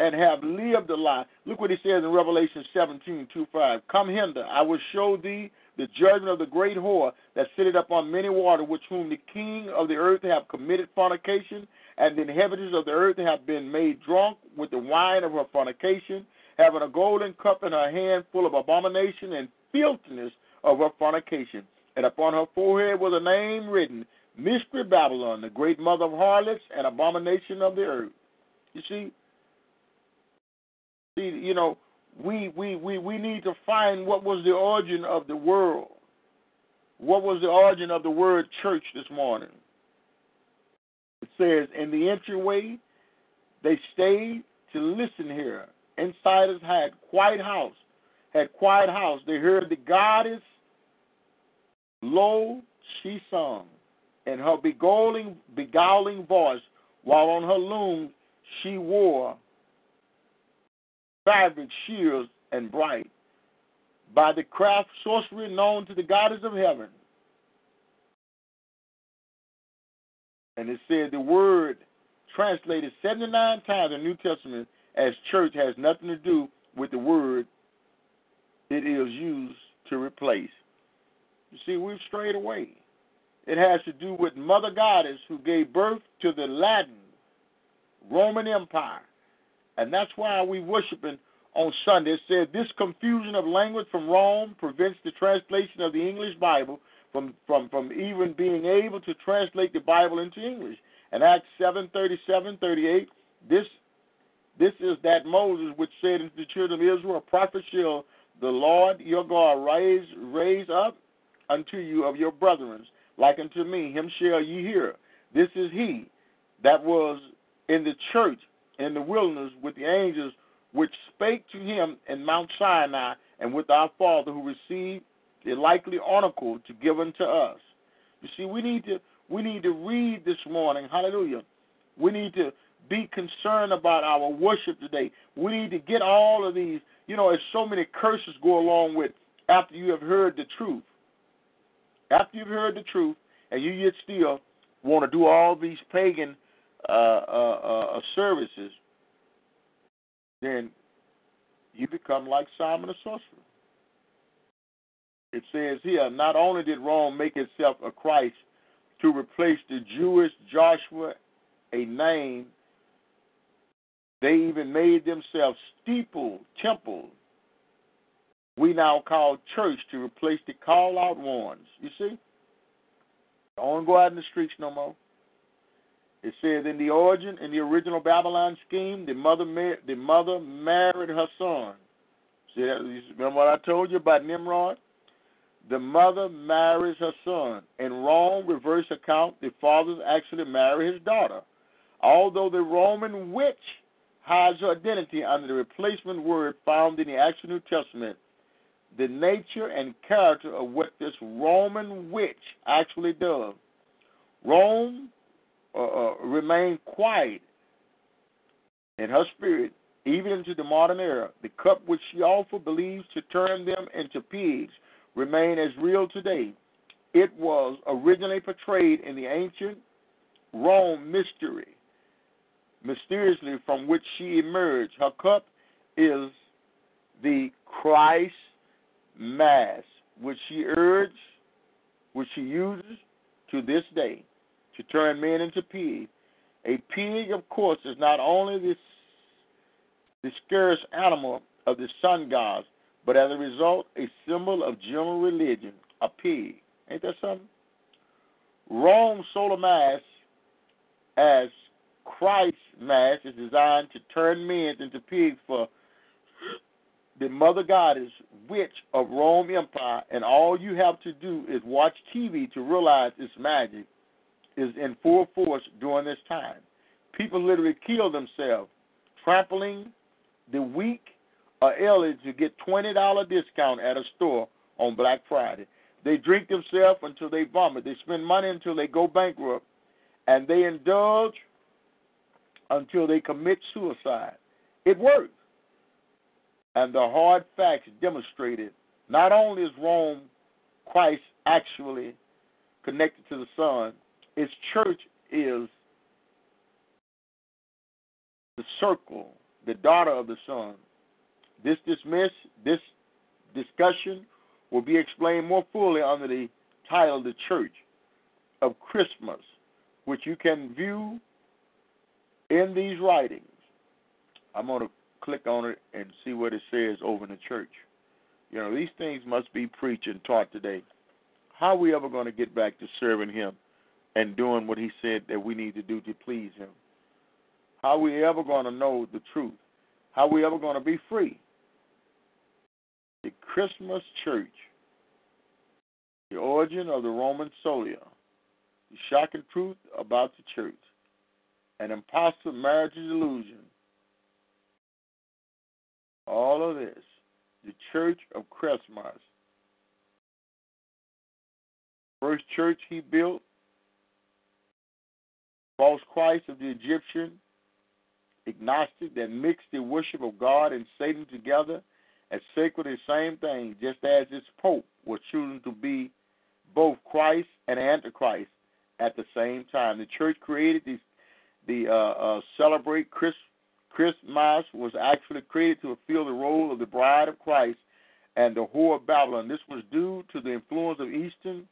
and have lived a lie. Look what he says in Revelation 17, 2 5. Come hither, I will show thee the judgment of the great whore that sitteth upon many waters, which whom the king of the earth have committed fornication, and the inhabitants of the earth have been made drunk with the wine of her fornication, having a golden cup in her hand full of abomination and filthiness of her fornication. And upon her forehead was a name written, Mystery Babylon, the great mother of harlots and abomination of the earth. You see, see, you know, we, we, we, we need to find what was the origin of the world. What was the origin of the word church this morning? It says, in the entryway, they stayed to listen here. Insiders had quiet house, had quiet house. They heard the goddess low she sung, and her beguiling, beguiling voice, while on her loom she wore fabric, shears, and bright, by the craft sorcery known to the goddess of heaven. And it said the word translated 79 times in the New Testament as church has nothing to do with the word it is used to replace. You see, we've strayed away. It has to do with Mother Goddess who gave birth to the Latin Roman Empire. And that's why we worshiping on Sunday. It said this confusion of language from Rome prevents the translation of the English Bible from, from, from even being able to translate the Bible into English. And Acts 7, 37, 38, this, this is that Moses which said unto the children of Israel, prophet shall the Lord your God raise raise up unto you of your brethren, like unto me, him shall ye hear. This is he that was in the church in the wilderness with the angels which spake to him in Mount Sinai and with our Father who received the likely oracle to give unto us. You see, we need to we need to read this morning. Hallelujah. We need to be concerned about our worship today. We need to get all of these. You know, as so many curses go along with after you have heard the truth. After you've heard the truth, and you yet still want to do all these pagan uh, uh, uh, services, then you become like Simon the sorcerer. It says here, not only did Rome make itself a Christ to replace the Jewish Joshua a name, they even made themselves steeple, temples we now call church to replace the call out ones. You see? Don't go out in the streets no more. It says in the origin, in the original Babylon scheme, the mother the mother married her son. See that? Remember what I told you about Nimrod? The mother marries her son. In Rome, reverse account, the fathers actually marry his daughter. Although the Roman witch hides her identity under the replacement word found in the actual New Testament, the nature and character of what this Roman witch actually does. Rome uh, uh, remained quiet in her spirit, even into the modern era. The cup which she offered believes to turn them into pigs remain as real today. It was originally portrayed in the ancient Rome mystery, mysteriously from which she emerged. Her cup is the Christ Mass, which she urged, which she uses to this day to turn men into pigs. A pig, of course, is not only the, the scarce animal of the sun gods, but as a result, a symbol of general religion, a pig. Ain't that something? Rome's solar mass, as Christ's mass, is designed to turn men into pigs for the mother goddess, witch of Rome Empire, and all you have to do is watch TV to realize its magic is in full force during this time. People literally kill themselves, trampling the weak or elderly to get $20 discount at a store on Black Friday. They drink themselves until they vomit. They spend money until they go bankrupt. And they indulge until they commit suicide. It works. And the hard facts demonstrated not only is Rome Christ actually connected to the Son, its church is the circle, the daughter of the Son. This dismiss this discussion will be explained more fully under the title The Church of Christmas, which you can view in these writings. I'm going to click on it and see what it says over in the church. You know, these things must be preached and taught today. How are we ever going to get back to serving Him and doing what He said that we need to do to please Him? How are we ever going to know the truth? How are we ever going to be free? The Christmas church, the origin of the Roman solia, the shocking truth about the church, an impossible marriage illusion, all of this, the church of Christmas. First church he built, false Christ of the Egyptian, agnostic that mixed the worship of God and Satan together as sacred the same thing, just as its Pope was chosen to be both Christ and Antichrist at the same time. The church created the, the uh, uh, celebrate Christ, Christmas was actually created to fulfill the role of the bride of Christ and the whore of Babylon. This was due to the influence of Eastern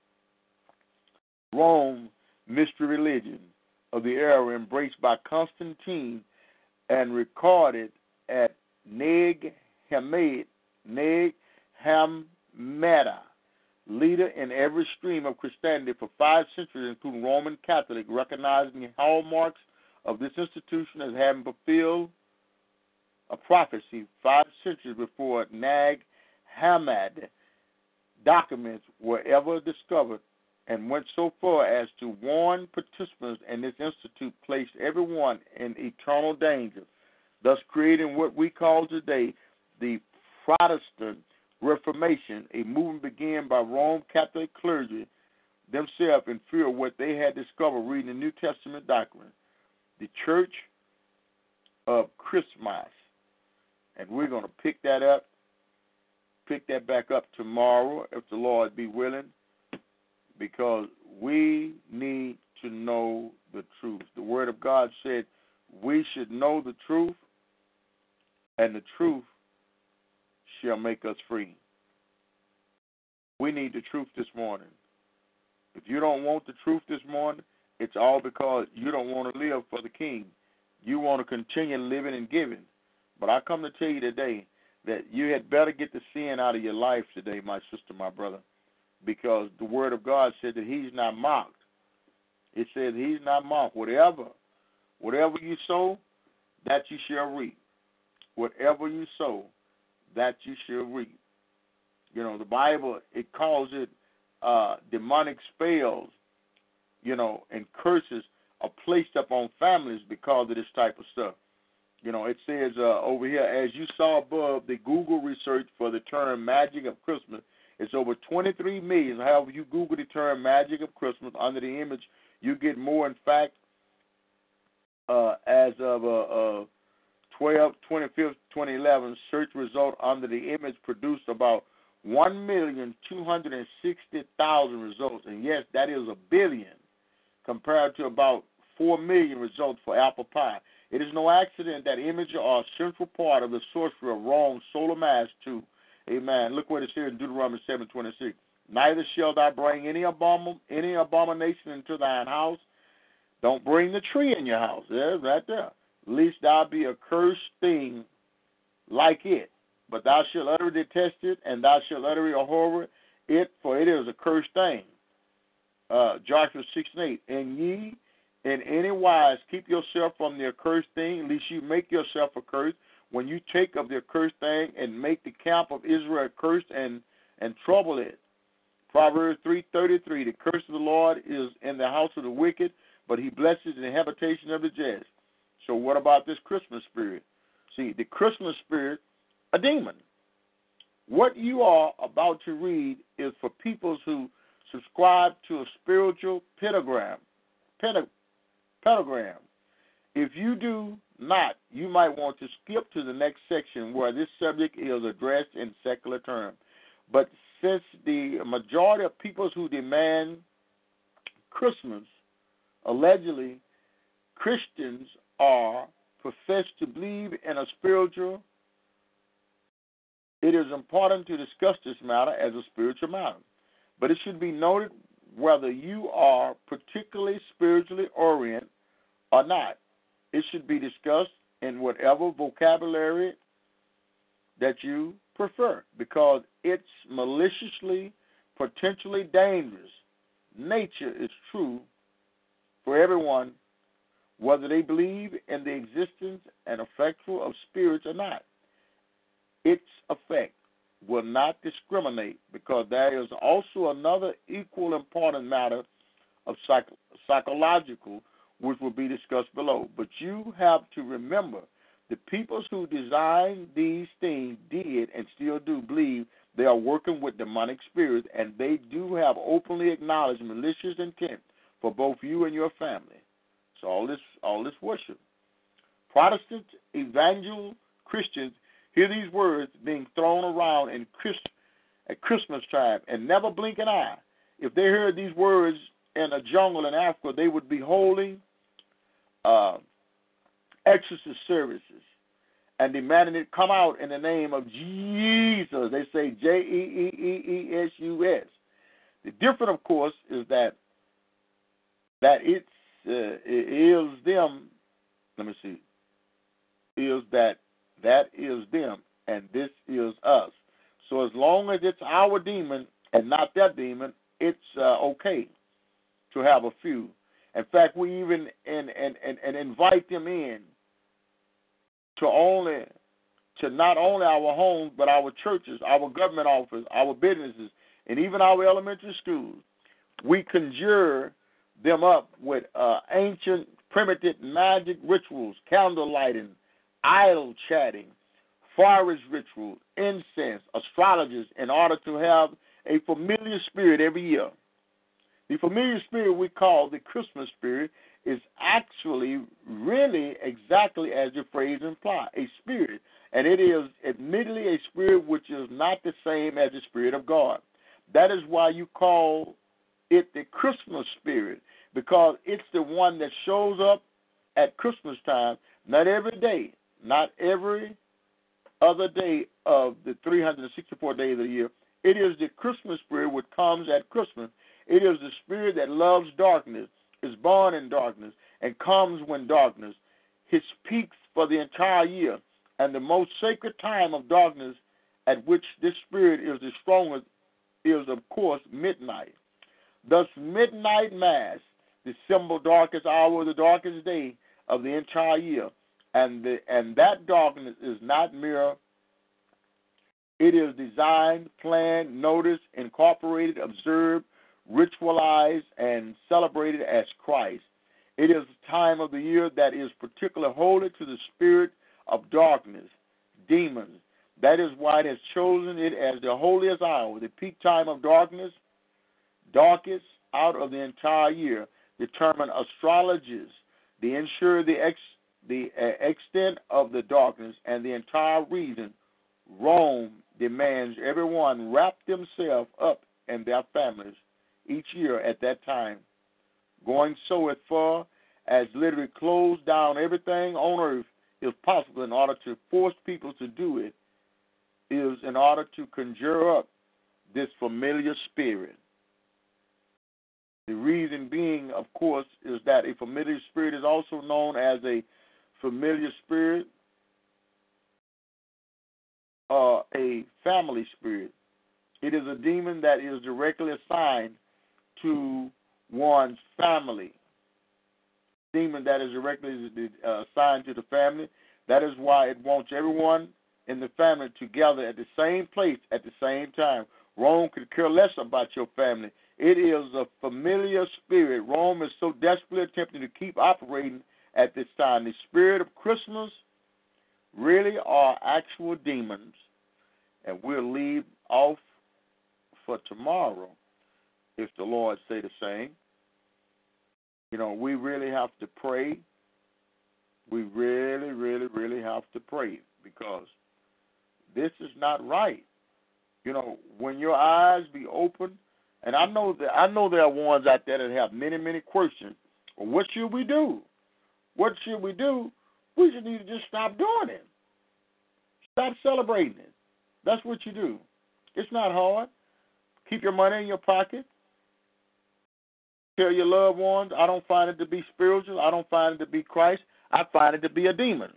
Rome mystery religion of the era embraced by Constantine and recorded at Neg Hammad, Nag Hammadi, leader in every stream of Christianity for five centuries, including Roman Catholic, recognizing hallmarks of this institution as having fulfilled a prophecy five centuries before Nag Hammadi documents were ever discovered and went so far as to warn participants in this institute placed everyone in eternal danger, thus creating what we call today the Protestant Reformation, a movement began by Rome Catholic clergy themselves in fear of what they had discovered reading the New Testament doctrine, the Church of Christmas. And we're going to pick that up, pick that back up tomorrow, if the Lord be willing, because we need to know the truth. The Word of God said we should know the truth, and the truth shall make us free. We need the truth this morning. If you don't want the truth this morning, it's all because you don't want to live for the King. You want to continue living and giving. But I come to tell you today that you had better get the sin out of your life today, my sister, my brother, because the Word of God said that He's not mocked. It says He's not mocked. Whatever, whatever you sow, that you shall reap. Whatever you sow, that you shall reap. You know, the Bible it calls it uh, demonic spells, you know, and curses are placed upon families because of this type of stuff. You know, it says uh, over here, as you saw above, the Google research for the term magic of Christmas it's over 23 million. However, you Google the term magic of Christmas under the image, you get more. In fact, uh, as of uh, uh, 12, 25th, 2011, search result under the image produced about 1,260,000 results. And yes, that is a billion compared to about 4 million results for apple pie. It is no accident that images are a central part of the sorcery of wrong solar mass to Amen. Look what it says in Deuteronomy seven twenty six. Neither shall thou bring any any abomination into thine house. Don't bring the tree in your house. There's right there. Lest thou be a cursed thing like it. But thou shalt utterly detest it, and thou shalt utterly abhor it, for it is a cursed thing. Uh, Joshua 6 and 8. And ye in any wise keep yourself from the accursed thing, lest you make yourself accursed, when you take of the accursed thing and make the camp of Israel accursed and and trouble it. Proverbs three thirty three: The curse of the Lord is in the house of the wicked, but He blesses the habitation of the just. So what about this Christmas spirit? See, the Christmas spirit, a demon. What you are about to read is for peoples who subscribe to a spiritual pentagram. Pentagram. If you do not, you might want to skip to the next section where this subject is addressed in secular terms. But since the majority of peoples who demand Christmas, allegedly Christians are professed to believe in a spiritual, it is important to discuss this matter as a spiritual matter. But it should be noted whether you are particularly spiritually oriented or not. It should be discussed in whatever vocabulary that you prefer because it's maliciously, potentially dangerous. Nature is true for everyone, whether they believe in the existence and effectual of spirits or not. Its effect will not discriminate because there is also another equal important matter of psych- psychological which will be discussed below. But you have to remember the peoples who designed these things did and still do believe they are working with demonic spirits, and they do have openly acknowledged malicious intent for both you and your family. So all this all this worship. Protestant evangel Christians hear these words being thrown around in Christ, at Christmas time and never blink an eye. If they heard these words in a jungle in Africa, they would be holding uh, exorcist services and demanding it come out in the name of Jesus. They say J E E E E S U S. The difference, of course, is that that it's uh, it is them. Let me see. Is that that is them and this is us. So as long as it's our demon and not their demon, it's uh, okay to have a few. In fact, we even and, and, and, and invite them in to only to not only our homes, but our churches, our government offices, our businesses, and even our elementary schools. We conjure them up with uh, ancient, primitive magic rituals, candle lighting, idle chatting, forest rituals, incense, astrologers, in order to have a familiar spirit every year. The familiar spirit we call the Christmas spirit is actually really exactly as the phrase implies a spirit. And it is admittedly a spirit which is not the same as the Spirit of God. That is why you call it the Christmas spirit, because it's the one that shows up at Christmas time, not every day, not every other day of the 364 days of the year. It is the Christmas spirit which comes at Christmas. It is the spirit that loves darkness, is born in darkness, and comes when darkness. His peaks for the entire year, and the most sacred time of darkness at which this spirit is the strongest is, of course, midnight. Thus, midnight mass, the symbol darkest hour, the darkest day of the entire year, and the and that darkness is not mere. It is designed, planned, noticed, incorporated, observed, ritualized, and celebrated as Christ. It is a time of the year that is particularly holy to the spirit of darkness, demons. That is why it has chosen it as the holiest hour, the peak time of darkness, darkest out of the entire year. Determine astrologers, they ensure the ex, the uh, extent of the darkness and the entire reason. Rome demands everyone wrap themselves up and their families each year at that time, going so as far as literally close down everything on earth if possible in order to force people to do it is in order to conjure up this familiar spirit. The reason being, of course, is that a familiar spirit is also known as a familiar spirit, uh, a family spirit. It is a demon that is directly assigned to one's family. Demon that is directly uh, assigned to the family. That is why it wants everyone in the family together at the same place at the same time. Rome could care less about your family. It is a familiar spirit. Rome is so desperately attempting to keep operating at this time. The spirit of Christmas really are actual demons, and we'll leave off for tomorrow if the Lord say the same. You know, we really have to pray. We really, really, really have to pray because this is not right. You know, when your eyes be open, and I know that I know there are ones out there that have many, many questions. Well, what should we do? What should we do? We just need to just stop doing it. Stop celebrating it. That's what you do. It's not hard. Keep your money in your pocket. Tell your loved ones, I don't find it to be spiritual. I don't find it to be Christ. I find it to be a demon.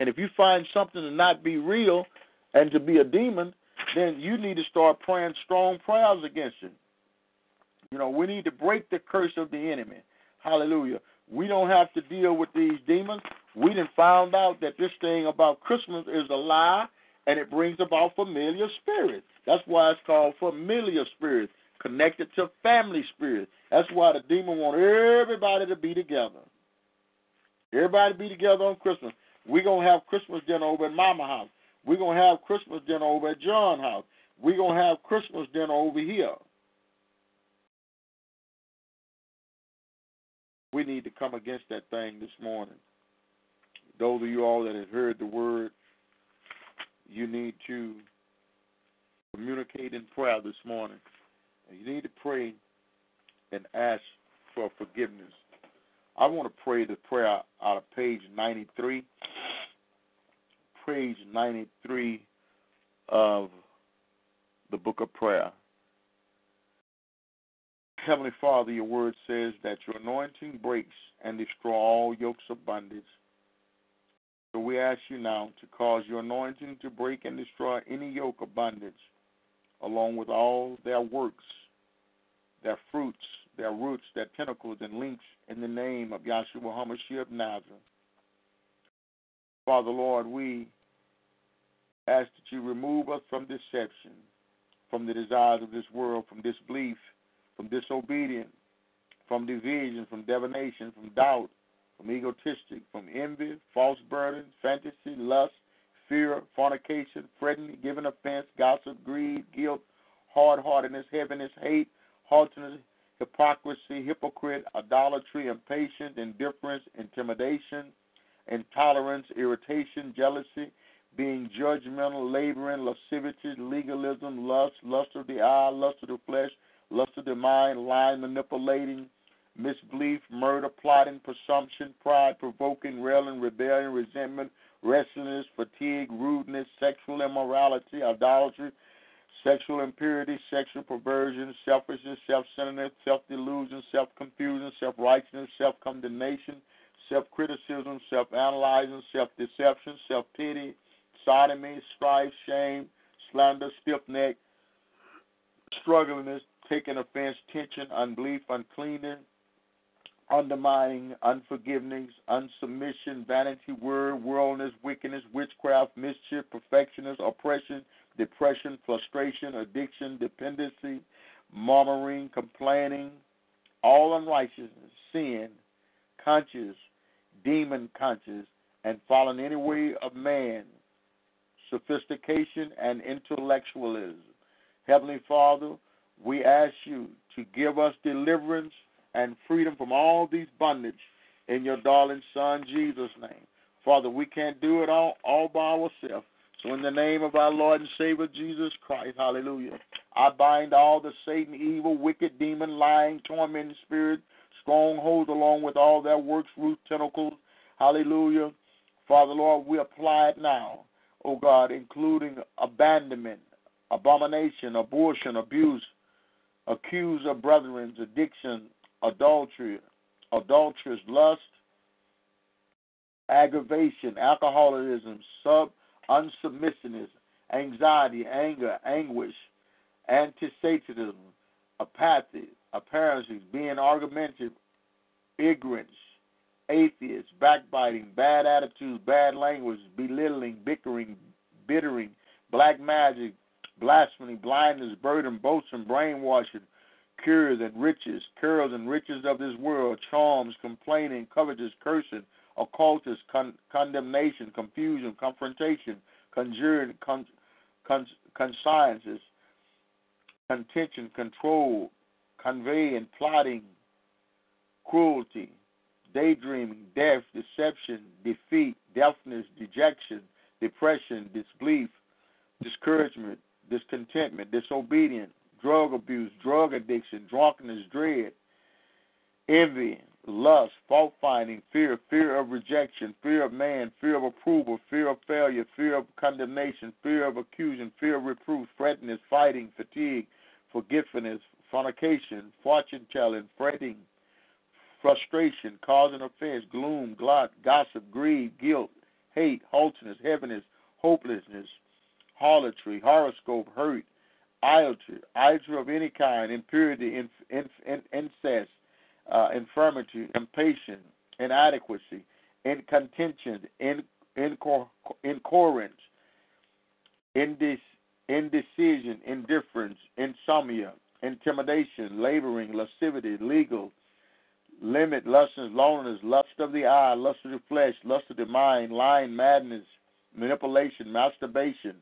And if you find something to not be real and to be a demon, then you need to start praying strong prayers against it. You know, we need to break the curse of the enemy. Hallelujah. We don't have to deal with these demons. We done found out that this thing about Christmas is a lie and it brings about familiar spirits. That's why it's called familiar spirits, connected to family spirits. That's why the demon want everybody to be together. Everybody be together on Christmas. We're gonna have Christmas dinner over at Mama house. We're to have Christmas dinner over at John's house. We're to have Christmas dinner over here. We need to come against that thing this morning. Those of you all that have heard the word, you need to communicate in prayer this morning. You need to pray and ask for forgiveness. I want to pray the prayer out of page 93 page 93 of the book of prayer. Heavenly Father, your word says that your anointing breaks and destroys all yokes of bondage. So we ask you now to cause your anointing to break and destroy any yoke of bondage, along with all their works, their fruits, their roots, their tentacles, and links in the name of Yahshua HaMashiach Nazareth. Father Lord, we Ask that you remove us from deception, from the desires of this world, from disbelief, from disobedience, from division, from divination, from doubt, from egotistic, from envy, false burden, fantasy, lust, fear, fornication, fretting, giving offense, gossip, greed, guilt, hard heartedness, heaviness, hate, haughtiness, hypocrisy, hypocrite, idolatry, impatience, indifference, intimidation, intolerance, irritation, jealousy, being judgmental, laboring, lascivity, legalism, lust, lust of the eye, lust of the flesh, lust of the mind, lying, manipulating, misbelief, murder, plotting, presumption, pride, provoking, railing, rebellion, resentment, restlessness, fatigue, rudeness, sexual immorality, idolatry, sexual impurity, sexual perversion, selfishness, self centeredness, self delusion, self confusion, self righteousness, self condemnation, self criticism, self analyzing, self deception, self pity, sodomy, strife, shame, slander, stiff neck, strugglingness, taking offense, tension, unbelief, uncleanness, undermining, unforgiveness, unsubmission, vanity, word, worldliness, wickedness, witchcraft, mischief, perfectionist, oppression, depression, frustration, addiction, dependency, murmuring, complaining, all unrighteousness, sin, conscious, demon conscious, and following any way of man, sophistication, and intellectualism. Heavenly Father, we ask you to give us deliverance and freedom from all these bondage in your darling Son Jesus' name. Father, we can't do it all, all by ourselves. So in the name of our Lord and Savior Jesus Christ, hallelujah. I bind all the Satan, evil, wicked, demon, lying, tormenting spirit, strongholds, along with all their works, root, tentacles, hallelujah. Father, Lord, we apply it now, oh God, including abandonment, abomination, abortion, abuse, accuse of brethren's addiction, adultery, adulterous, lust, aggravation, alcoholism, sub unsubmissiveness, anxiety, anger, anguish, antisatianism, apathy, appearances, being argumentative, ignorance, atheists, backbiting, bad attitudes, bad language, belittling, bickering, bittering, black magic, blasphemy, blindness, burden, boasting, brainwashing, cures and riches, curls and riches of this world, charms, complaining, covetous, cursing, occultist, con- condemnation, confusion, confrontation, conjuring, con- con- consciences, contention, control, conveying, plotting, cruelty, daydreaming, death, deception, defeat, deafness, dejection, depression, disbelief, discouragement, discontentment, disobedience, drug abuse, drug addiction, drunkenness, dread, envy, lust, fault finding, fear, fear of rejection, fear of man, fear of approval, fear of failure, fear of condemnation, fear of accusation, fear of reproof, frettiness, fighting, fatigue, forgetfulness, fornication, fortune telling, fretting, frustration, causing offense, gloom, glot, gossip, greed, guilt, hate, haughtiness, heaviness, hopelessness, harlotry, horoscope, hurt, idolatry, idolatry of any kind, impurity, in, in, in, incest, uh, infirmity, impatience, inadequacy, in, incor- incoherence, indec- indecision, indifference, insomnia, intimidation, laboring, lascivity, legal, limit, lustness, loneliness, lust of the eye, lust of the flesh, lust of the mind, lying, madness, manipulation, masturbation,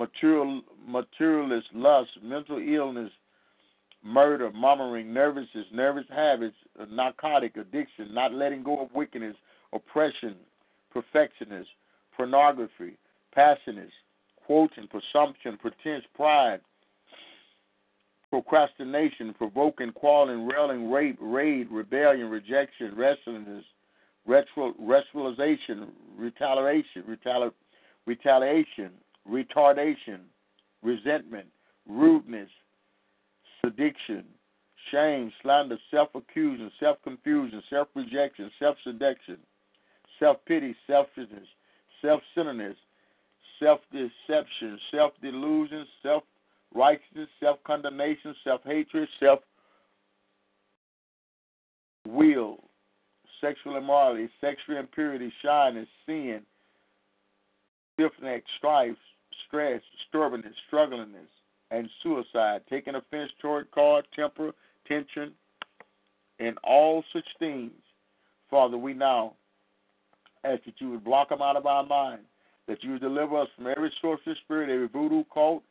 material, materialist lust, mental illness, murder, murmuring, nervousness, nervous habits, uh, narcotic addiction, not letting go of wickedness, oppression, perfectionist, pornography, passionate, quoting, presumption, pretense, pride, procrastination, provoking, quarreling, railing, rape, raid, rebellion, rejection, restlessness, retro, retaliation, retaliation, retali- retaliation, retardation, resentment, rudeness, sediction, shame, slander, self accusing, self confusion, self rejection, self seduction, self pity, selfishness, self centeredness, self deception, self delusion, self righteousness, self condemnation, self hatred, self will, sexual immorality, sexual impurity, shyness, sin, stiff neck, strife, stress, stubbornness, strugglingness, and suicide, taking offense toward God, temper, tension, and all such things. Father, we now ask that you would block them out of our mind, that you would deliver us from every sorcery spirit, every voodoo cult,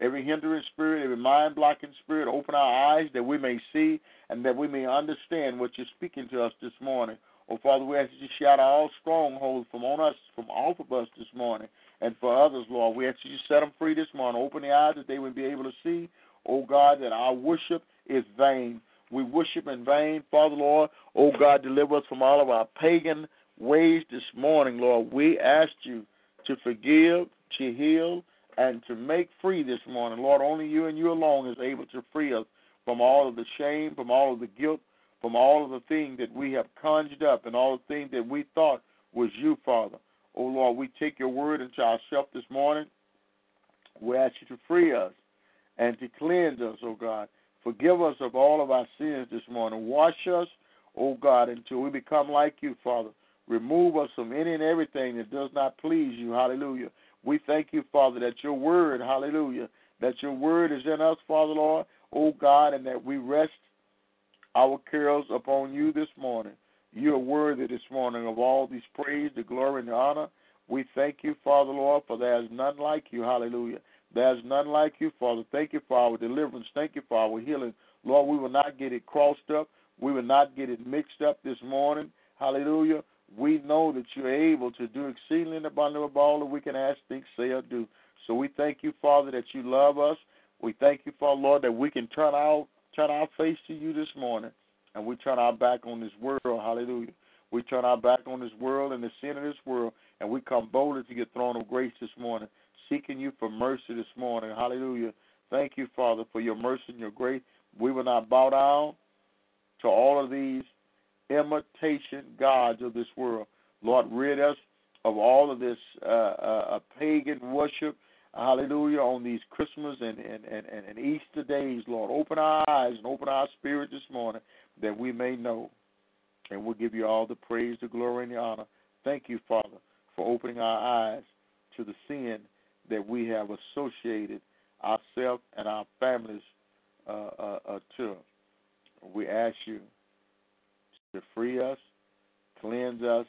every hindering spirit, every mind blocking spirit. Open our eyes that we may see and that we may understand what you're speaking to us this morning. Oh, Father, we ask you shout all strongholds from on us, from off of us this morning, and for others, Lord. We ask you set them free this morning. Open the eyes that they would be able to see, oh God, that our worship is vain. We worship in vain, Father, Lord. Oh God, deliver us from all of our pagan ways this morning, Lord. We ask you to forgive, to heal, and to make free this morning. Lord, only you and you alone is able to free us from all of the shame, from all of the guilt, from all of the things that we have conjured up and all the things that we thought was you, Father. Oh Lord, we take your word into ourselves this morning. We ask you to free us and to cleanse us, oh God. Forgive us of all of our sins this morning. Wash us, oh God, until we become like you, Father. Remove us from any and everything that does not please you. Hallelujah. We thank you, Father, that your word, hallelujah, that your word is in us, Father, Lord, oh God, and that we rest our cares upon you this morning. You are worthy this morning of all these praise, the glory, and the honor. We thank you, Father, Lord, for there is none like you. Hallelujah. There is none like you, Father. Thank you for our deliverance. Thank you for our healing. Lord, we will not get it crossed up. We will not get it mixed up this morning. Hallelujah. We know that you're able to do exceedingly abundantly above all that we can ask, think, say, or do. So we thank you, Father, that you love us. We thank you, Father, Lord, that we can turn our turn our face to you this morning, and we turn our back on this world. Hallelujah. We turn our back on this world and the sin of this world, and we come boldly to your throne of grace this morning, seeking you for mercy this morning. Hallelujah. Thank you, Father, for your mercy and your grace. We will not bow down to all of these imitation gods of this world. Lord, rid us of all of this uh, uh, pagan worship. Hallelujah. On these Christmas and, and, and, and Easter days, Lord. Open our eyes and open our spirit this morning that we may know. And we'll give you all the praise, the glory, and the honor. Thank you, Father, for opening our eyes to the sin that we have associated ourselves and our families uh, uh, uh, to. We ask you to free us, cleanse us,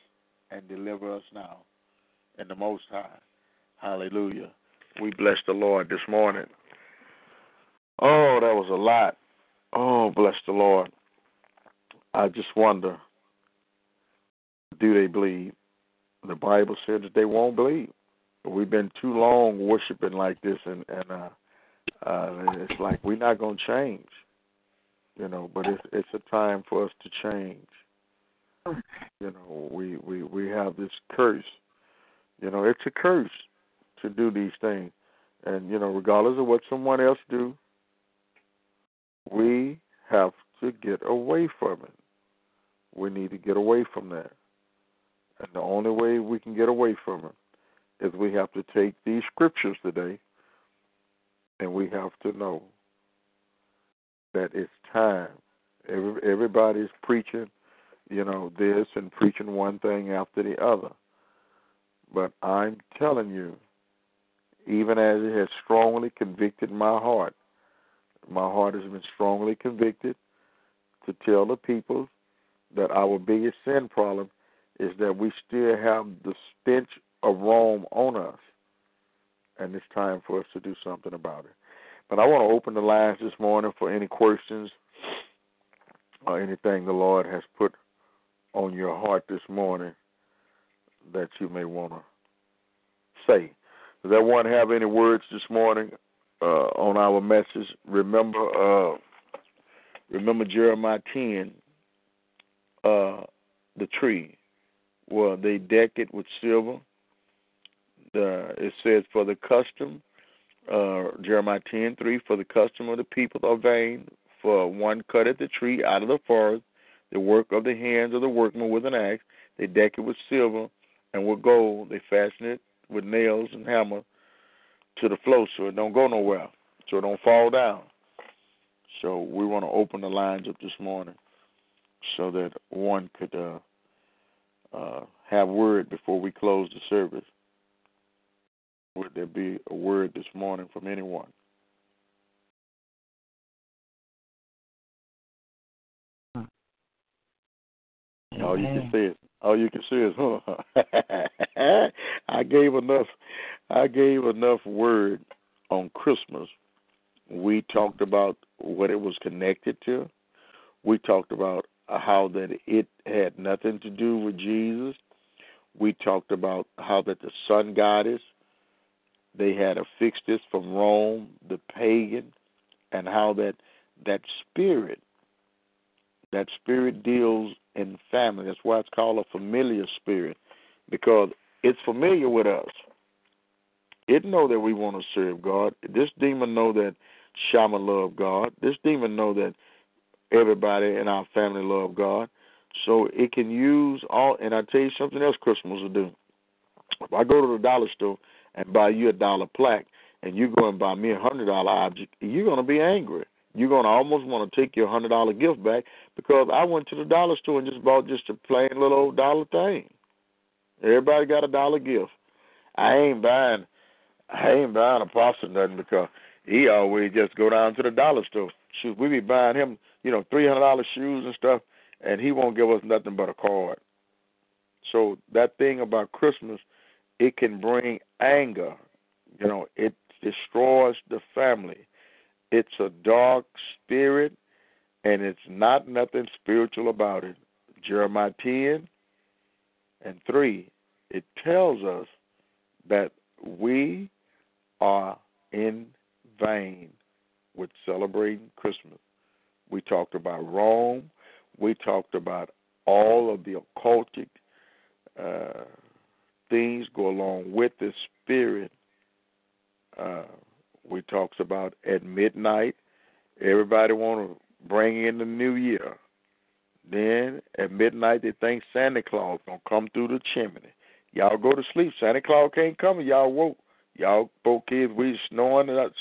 and deliver us now. In the Most High. Hallelujah. We bless the Lord this morning. Oh, that was a lot. Oh, bless the Lord. I just wonder do they believe? The Bible said that they won't believe. We've been too long worshiping like this, and and uh, uh, it's like we're not going to change, you know. But it's it's a time for us to change. You know, we we we have this curse. You know, it's a curse to do these things, and you know, regardless of what someone else do, we have to get away from it. We need to get away from that. And the only way we can get away from it is we have to take these scriptures today and we have to know that it's time. Every, everybody's preaching, you know, this and preaching one thing after the other. But I'm telling you, even as it has strongly convicted my heart, my heart has been strongly convicted to tell the people that our biggest sin problem is that we still have the stench of Rome on us. And it's time for us to do something about it. But I want to open the lines this morning for any questions or anything the Lord has put on your heart this morning that you may want to say. Does anyone have any words this morning uh, on our message? Remember, uh, remember Jeremiah ten, uh, the tree. Well, they deck it with silver. It says, for the custom, uh, Jeremiah ten three, for the custom of the people are vain. For one cutteth the tree out of the forest, the work of the hands of the workman with an axe. They deck it with silver and with gold. They fasten it with nails and hammer to the floor so it don't go nowhere, so it don't fall down. So we want to open the lines up this morning so that one could uh, uh, have word before we close the service. Would there be a word this morning from anyone? All you can say is, all you can say is, huh? I gave enough. I gave enough word on Christmas. We talked about what it was connected to. We talked about how that it had nothing to do with Jesus. We talked about how that the sun goddess they had affixed this from Rome, the pagan, and how that that spirit that spirit deals in family. That's why it's called a familiar spirit, because it's familiar with us. It know that we want to serve God. This demon know that Shama love God. This demon know that everybody in our family love God. So it can use all. And I tell you something else, Christmas will do. If I go to the dollar store and buy you a dollar plaque, and you go and buy me a hundred dollar object, you're gonna be angry. You're gonna almost want to take your hundred dollar gift back because I went to the dollar store and just bought just a plain little old dollar thing. Everybody got a dollar gift. I ain't buying I ain't buying a pastor nothing because he always just go down to the dollar store. Shoot, we be buying him, you know, three hundred dollar shoes and stuff, and he won't give us nothing but a card. So that thing about Christmas, it can bring anger. You know, it destroys the family. It's a dark spirit, and it's not nothing spiritual about it. Jeremiah 10 and 3, it tells us that we are in vain with celebrating Christmas. We talked about Rome. We talked about all of the occultic uh, things go along with the spirit. Uh, we talks about at midnight, everybody want to bring in the new year. Then at midnight, they think Santa Claus gonna come through the chimney. Y'all go to sleep. Santa Claus can't come. Y'all woke. Y'all both kids, we snoring and that's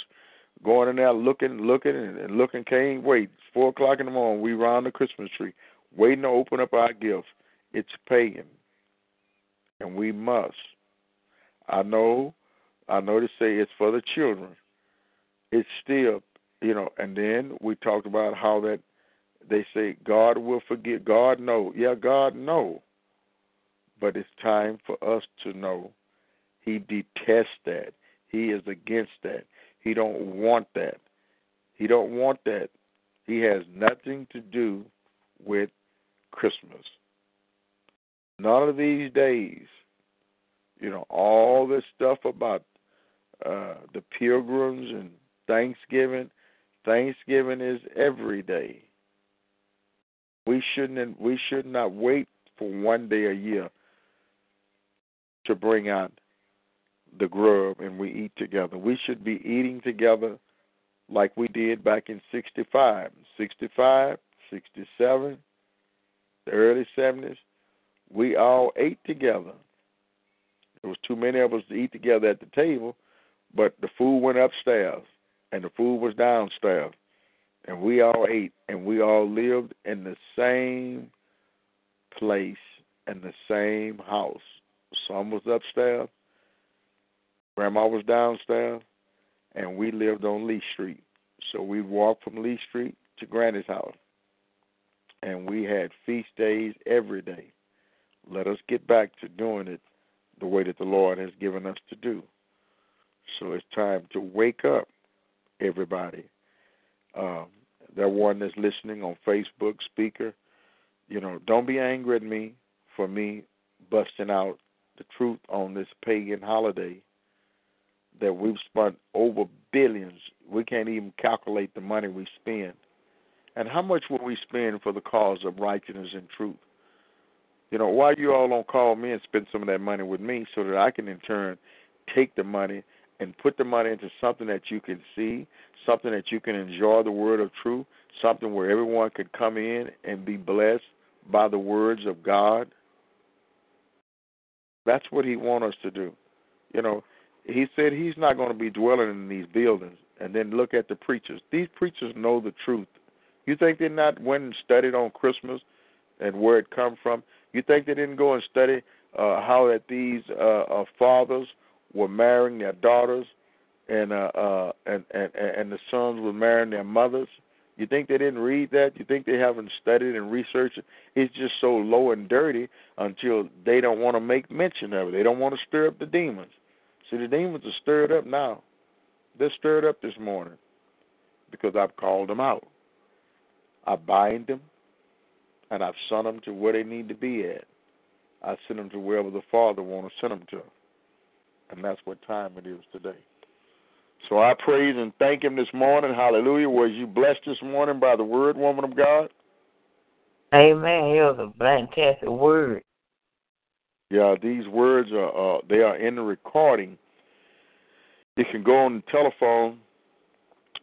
going in there looking, looking, and, looking. Can't wait. It's four o'clock in the morning. We round the Christmas tree, waiting to open up our gifts. It's pagan, and we must. I know, I know to say it's for the children. It's still, you know. And then we talked about how that they say God will forgive. God know, yeah, God know. But it's time for us to know he detests that. He is against that. He don't want that. He don't want that. He has nothing to do with Christmas. None of these days, you know, all this stuff about uh, the pilgrims and Thanksgiving. Thanksgiving is every day. We shouldn't. We should not wait for one day a year to bring out the grub and we eat together. We should be eating together like we did back in 65, 65, 67, the early 70s. We all ate together. There was too many of us to eat together at the table, but the food went upstairs and the food was downstairs. And we all ate and we all lived in the same place in the same house. Some was upstairs, Grandma was downstairs, and we lived on Lee Street. So we walked from Lee Street to Granny's house. And we had feast days every day. Let us get back to doing it the way that the Lord has given us to do. So it's time to wake up, everybody. Um, that one that's listening on Facebook, speaker, you know, don't be angry at me for me busting out the truth on this pagan holiday that we've spent over billions. We can't even calculate the money we spend. And how much will we spend for the cause of righteousness and truth? You know, why you all don't call me and spend some of that money with me so that I can in turn take the money and put the money into something that you can see, something that you can enjoy the word of truth, something where everyone could come in and be blessed by the words of God. That's what he wants us to do. You know, he said he's not going to be dwelling in these buildings. And then look at the preachers. These preachers know the truth. You think they not went and studied on Christmas and where it come from? You think they didn't go and study uh, how that these uh, uh, fathers were marrying their daughters, and uh, uh, and, and and the sons were marrying their mothers. You think they didn't read that? You think they haven't studied and researched it? It's just so low and dirty until they don't want to make mention of it. They don't want to stir up the demons. See, the demons are stirred up now. They're stirred up this morning because I've called them out. I bind them, and I've sent them to where they need to be at. I send them to wherever the Father wants to send them to. And that's what time it is today. So I praise and thank Him this morning. Hallelujah. Was you blessed this morning by the word, woman of God? Amen. It was a fantastic word. Yeah, these words are uh, they are in the recording. You can go on the telephone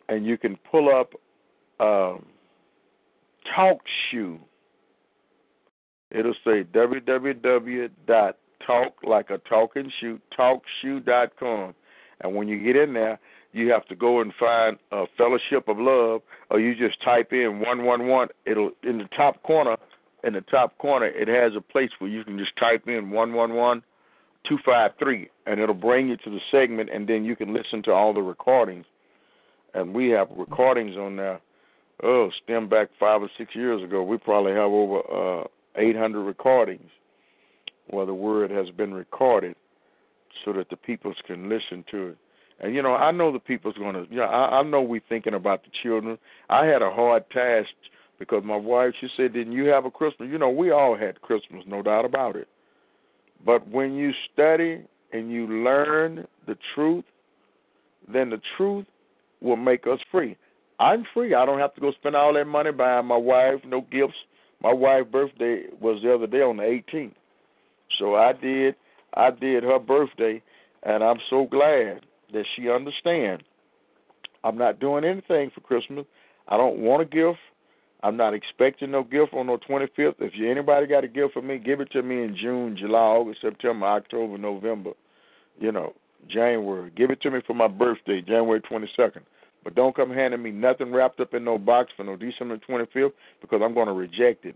and you can pull up um, Talk Shoe. It'll say www.talk like a talking shoe talkshoe.com. And when you get in there, you have to go and find a fellowship of love, or you just type in one one one. It'll in the top corner. In the top corner, it has a place where you can just type in one one one two five three, and it'll bring you to the segment, and then you can listen to all the recordings. And we have recordings on there. Oh, stem back five or six years ago. We probably have over uh, 800 recordings where the word has been recorded so that the peoples can listen to it. And you know, I know the people's going to. Yeah, I, I know we're thinking about the children. I had a hard task because my wife, she said, "Didn't you have a Christmas?" You know, we all had Christmas, no doubt about it. But when you study and you learn the truth, then the truth will make us free. I'm free. I don't have to go spend all that money buying my wife no gifts. My wife's birthday was the other day on the 18th, so I did. I did her birthday, and I'm so glad that she understands. I'm not doing anything for Christmas. I don't want a gift. I'm not expecting no gift on no 25th. If you anybody got a gift for me, give it to me in June, July, August, September, October, November. You know, January. Give it to me for my birthday, January 22nd. But don't come handing me nothing wrapped up in no box for no December 25th because I'm going to reject it.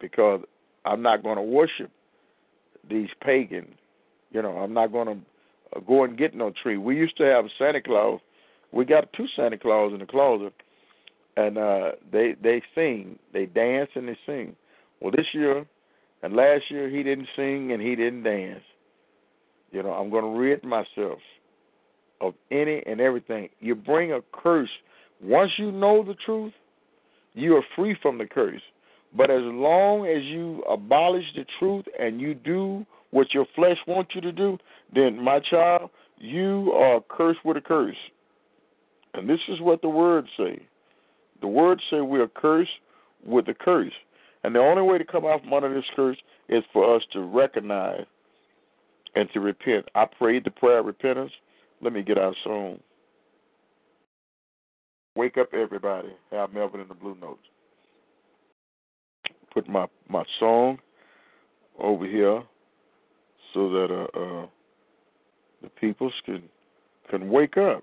Because I'm not going to worship these pagan. You know, I'm not going to go and get no tree. We used to have Santa Claus. We got two Santa Claus in the closet, and uh, they they sing, they dance, and they sing. Well, this year and last year he didn't sing and he didn't dance. You know, I'm going to rid myself of any and everything. You bring a curse. Once you know the truth, you are free from the curse. But as long as you abolish the truth and you do what your flesh wants you to do, then my child, you are cursed with a curse. And this is what the words say. The words say we are cursed with a curse. And the only way to come out from under this curse is for us to recognize and to repent. I prayed the prayer of repentance. Let me get our song. Wake up, everybody. Harold Melvin in the Blue Notes. Put my my song over here so that uh, uh, the peoples can can wake up.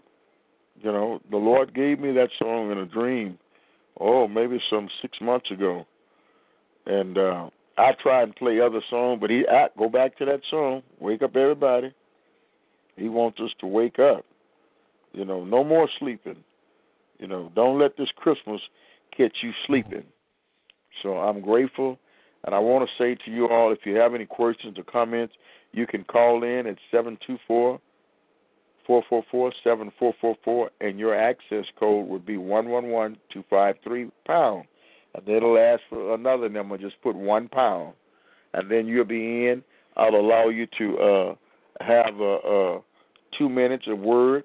You know, the Lord gave me that song in a dream. Oh, maybe some six months ago, and uh, I try and play other songs, but he I, go back to that song. Wake up, everybody. He wants us to wake up. You know, no more sleeping. You know, don't let this Christmas catch you sleeping. So I'm grateful, and I want to say to you all, if you have any questions or comments, you can call in at seven two four four four four seven four four four, and your access code would be one one one two five three pound. And it'll ask for another number. Just put one pound, and then you'll be in. I'll allow you to uh, have a two minutes of word,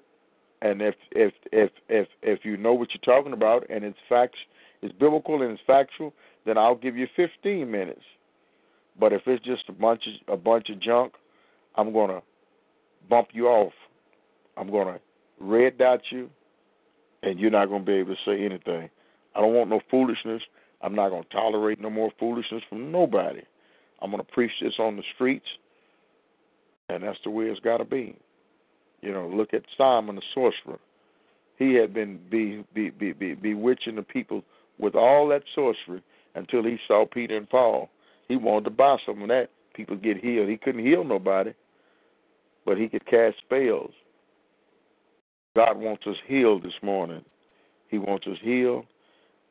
and if if if if if you know what you're talking about and it's facts, it's biblical and it's factual, then I'll give you 15 minutes. But if it's just a bunch of a bunch of junk, I'm gonna bump you off. I'm gonna red dot you, and you're not gonna be able to say anything. I don't want no foolishness. I'm not gonna tolerate no more foolishness from nobody. I'm gonna preach this on the streets and that's the way it's got to be. You know, look at Simon the sorcerer. He had been be, be, be, be, bewitching the people with all that sorcery until he saw Peter and Paul. He wanted to buy some of that. People get healed. He couldn't heal nobody. but he could cast spells. God wants us healed this morning. He wants us healed,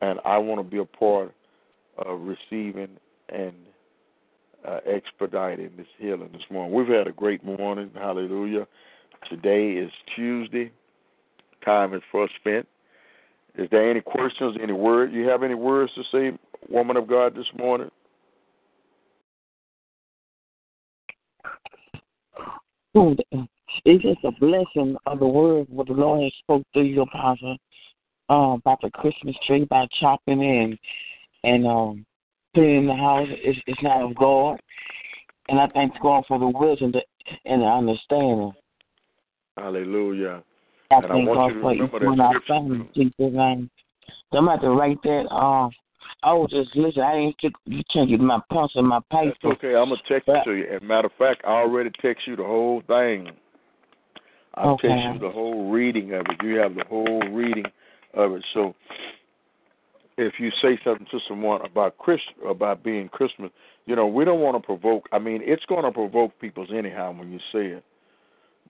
and I want to be a part of receiving and uh, expediting this healing this morning. We've had a great morning. Hallelujah. Today is Tuesday. Time is first spent. Is there any questions, any words? You have any words to say, woman of God, this morning? It's just a blessing of the word what the Lord has spoke through your apostle uh, about the Christmas tree, about chopping and and um putting in the house. It's, it's not of God, and I thank God for the wisdom and the understanding. Hallelujah. I and I want you to remember that one of our scripture. Jesus' name. So I'm about to write that. Uh, I was just listen. I ain't took you can't get my pencil and my That's okay. I'm gonna text it to you. As a matter of fact, I already text you the whole thing. I'll Okay. text you the whole reading of it. You have the whole reading of it. So if you say something to someone about Chris about being Christmas, you know, we don't want to provoke I mean, it's gonna provoke people's anyhow when you say it.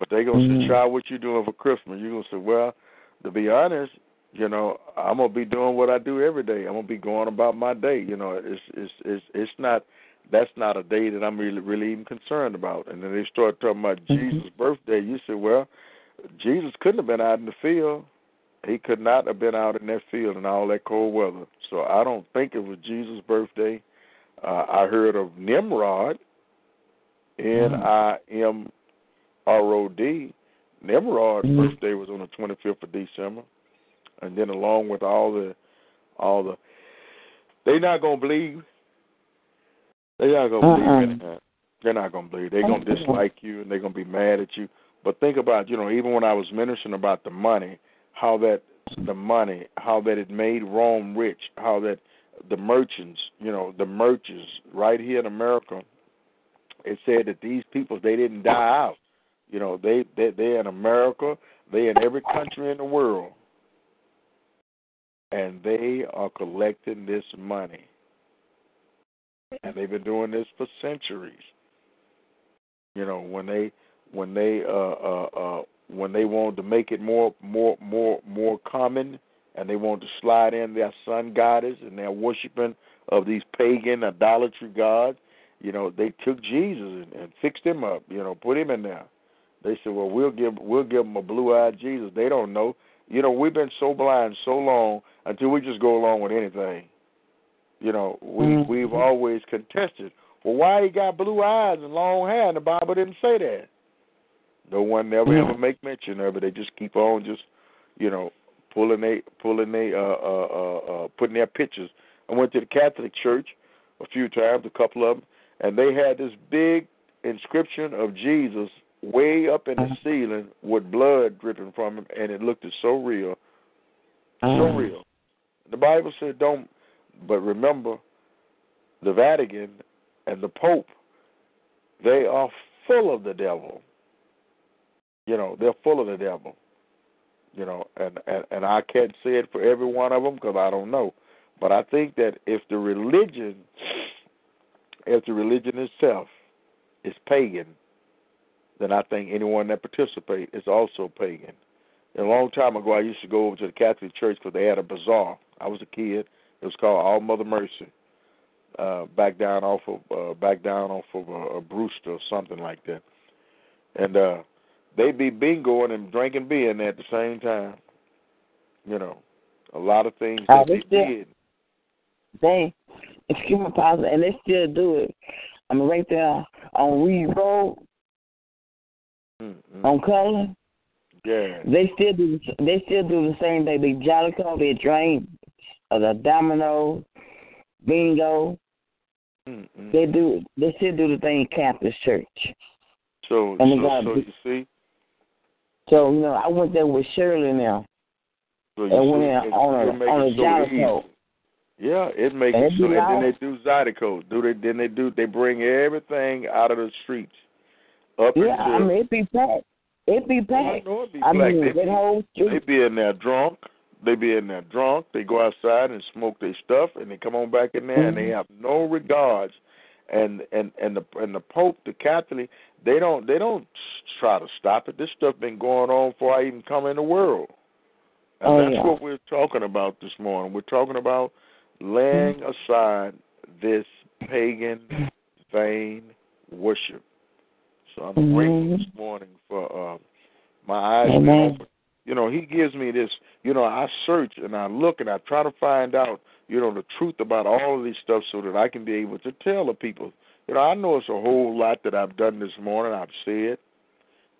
But they gonna Mhm. say, Child, what you doing for Christmas? You're gonna say, Well, to be honest, you know, I'm gonna be doing what I do every day. I'm gonna be going about my day. You know, it's it's it's it's not that's not a day that I'm really really even concerned about. And then they start talking about Mhm. Jesus' birthday. You say, Well, Jesus couldn't have been out in the field. He could not have been out in that field in all that cold weather. So I don't think it was Jesus' birthday. Uh, I heard of Nimrod, N I M R O D. Nimrod's Mhm. birthday was on the 25th of December, and then along with all the, all the, they not gonna believe. They not gonna Uh-uh. believe in. They're not gonna believe. They're gonna dislike you, and they're gonna be mad at you. But think about, you know, even when I was mentioning about the money, how that the money, how that it made Rome rich, how that the merchants, you know, the merchants right here in America, it said that these people they didn't die out. You know, they they they're in America, they in every country in the world, and they are collecting this money, and they've been doing this for centuries. You know, when they when they uh uh uh when they want to make it more more more more common and they want to slide in their sun goddess and their worshiping of these pagan idolatry gods, you know, they took Jesus and, and fixed him up, you know, put him in there. They said, Well we'll give we'll give them a blue eyed Jesus. They don't know. You know, we've been so blind so long until we just go along with anything. You know, we Mhm. we've always contested. Well, why he got blue eyes and long hair? And the Bible didn't say that. No one never Mhm. ever make mention of it. They just keep on just, you know, pulling they pulling they uh uh uh, uh putting their pictures. I went to the Catholic Church a few times, a couple of them, and they had this big inscription of Jesus way up in the Mhm. ceiling with blood dripping from him, and it looked so real, so Mhm. real. The Bible said don't, but remember, the Vatican and the Pope, they are full of the devil. You know, they're full of the devil. You know, and and, and I can't say it for every one of them because I don't know, but I think that if the religion, if the religion itself is pagan, then I think anyone that participates is also pagan. A long time ago, I used to go over to the Catholic Church because they had a bazaar. I was a kid. It was called All Mother Mercy. Uh, back down off of uh, back down off of uh, Brewster or something like that, and uh, they be bingoing and drinking beer in there at the same time. You know, a lot of things that they they still- did. They, excuse me, Pastor, and they still do it. I'm right there on Reed Road, Mm-hmm. on Cullen. Yeah. They still do. They still do the same thing. They Jollico, they drink, uh, the domino, bingo. Mm-hmm. They do. They still do the thing in Catholic Church. So, And so, so you see, So you know, I went there with Shirley now, so you and went in on a on a so Jollico. Yeah, it makes And it so. And then they do Zydeco. Do they? Then they do. They bring everything out of the streets up Yeah. I mean it be packed. It be I packed. know it be I mean they, that whole be, they be in there drunk. They be in there drunk. They go outside and smoke their stuff, and they come on back in there, and they Mhm. have no regards. and and and the and the Pope, the Catholic, they don't they don't try to stop it. This stuff been going on before I even come in the world. And Oh, that's yeah. what we're talking about this morning. We're talking about laying aside this pagan vain worship. So I'm Mhm. grateful this morning for uh, my eyes being open. You know, he gives me this. You know, I search and I look and I try to find out. You know, the truth about all of these stuff so that I can be able to tell the people. You know, I know it's a whole lot that I've done this morning. I've said,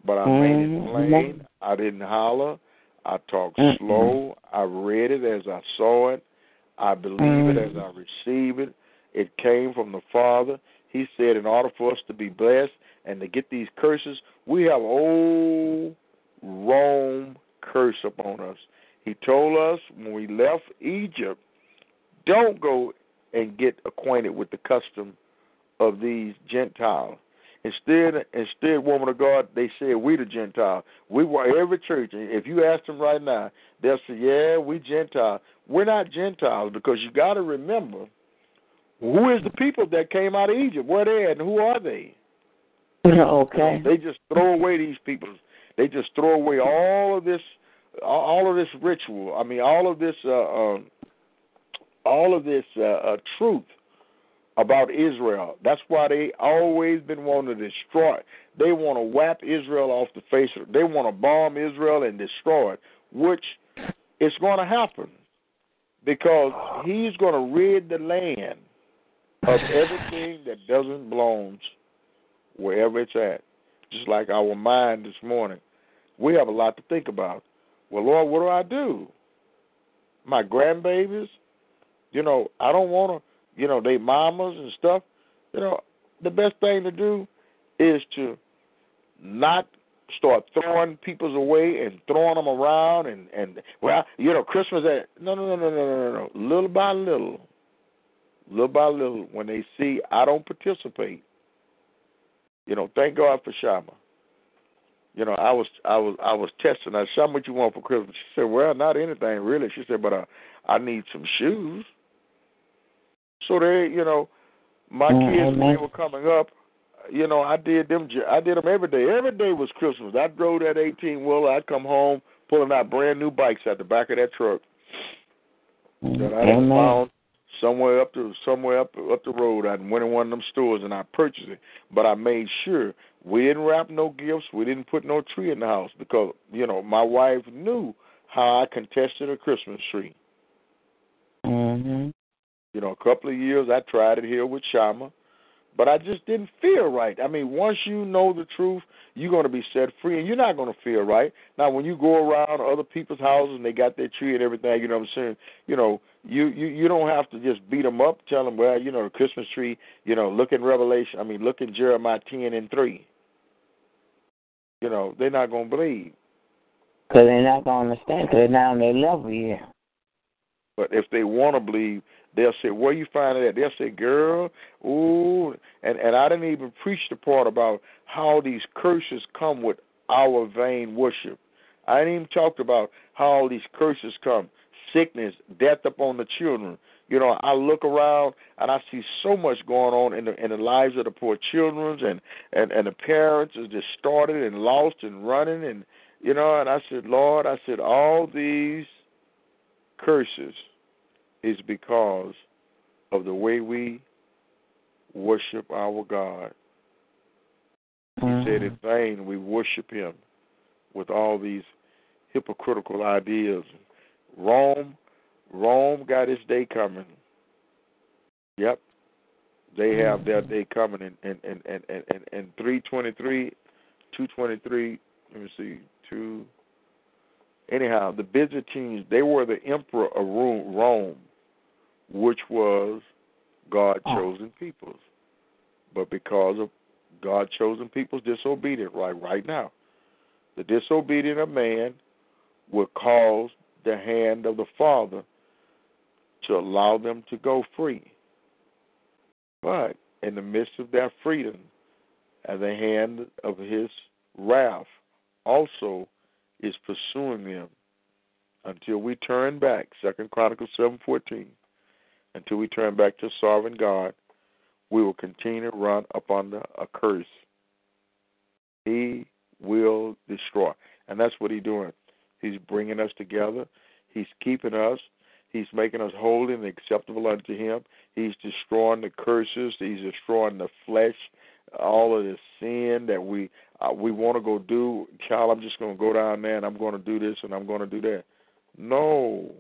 but I made it Mhm. plain. I didn't holler. I talked Mm-mm. slow. I read it as I saw it. I believe it as Mhm. I receive it. It came from the Father. He said, in order for us to be blessed and to get these curses, we have old Rome curse upon us. He told us when we left Egypt, don't go and get acquainted with the custom of these Gentiles. Instead, instead, woman of God, they said we the Gentile. We were every church. If you ask them right now, they'll say, "Yeah, we Gentile." We're not Gentiles because you got to remember who is the people that came out of Egypt. Where they at, and who are they? okay. They just throw away these people. They just throw away all of this, all of this ritual. I mean, all of this, uh, um, all of this uh, uh, truth about Israel. That's why they always been wanting to destroy. It. They want to whap Israel off the face of. They want to bomb Israel and destroy it, which is going to happen because he's going to rid the land of everything that doesn't belong wherever it's at. Just like our mind this morning, we have a lot to think about. Well, Lord, what do I do? My grandbabies, you know, I don't want to, you know, they mamas and stuff. You know, the best thing to do is to not start throwing people's away and throwing them around and and well, you know, Christmas. At, no, no, no, no, no, no, no. Little by little, little by little, when they see I don't participate, you know, thank God for Shama. You know, I was I was I was testing her. Shama, what you want for Christmas? She said, Well, not anything really. She said, But uh, I need some shoes. So they, you know, my Mm, kids when they were coming up, you know, I did them. I did them every day. Every day was Christmas. I drove that eighteen wheeler. I'd come home pulling out brand new bikes at the back of that truck that I had Amen. found somewhere up the somewhere up up the road. I went in one of them stores and I purchased it. But I made sure we didn't wrap no gifts. We didn't put no tree in the house because you know my wife knew how I contested a Christmas tree. Mhm. You know, a couple of years I tried it here with Shama, but I just didn't feel right. I mean, once you know the truth, you're going to be set free, and you're not going to feel right. Now, when you go around other people's houses and they got their tree and everything, you know what I'm saying? You know, you you you don't have to just beat them up, tell them, well, you know, the Christmas tree. You know, look in Revelation. I mean, look in Jeremiah 10 and 3. You know, they're not going to believe. Because they're not going to understand because they're not on their level yet. But if they want to believe, they'll say, "Where you find it at?" They'll say, "Girl, ooh," and and I didn't even preach the part about how these curses come with our vain worship. I didn't even talk about how all these curses come, sickness, death upon the children. You know, I look around and I see so much going on in the in the lives of the poor children and and and the parents is distorted and lost and running and you know. And I said, Lord, I said all these curses is because of the way we worship our God. He said, in Mhm. vain we worship Him with all these hypocritical ideas. Rome, Rome got its day coming. Yep, they have their day coming in in in in in, in, in three twenty three, two twenty three. Let me see, two. Anyhow, the Byzantines they were the emperor of Rome, which was God oh. chosen peoples. But because of God chosen people's disobedient right right now, the disobedient of man will cause the hand of the Father to allow them to go free. But in the midst of their freedom, and the hand of his wrath also is pursuing them until we turn back. Second Chronicles seven fourteen. Until we turn back to sovereign God, we will continue to run upon the a curse. He will destroy. And that's what he's doing. He's bringing us together. He's keeping us. He's making us holy and acceptable unto him. He's destroying the curses. He's destroying the flesh, all of the sin that we uh, we want to go do. Child, I'm just going to go down there and I'm going to do this and I'm going to do that. No.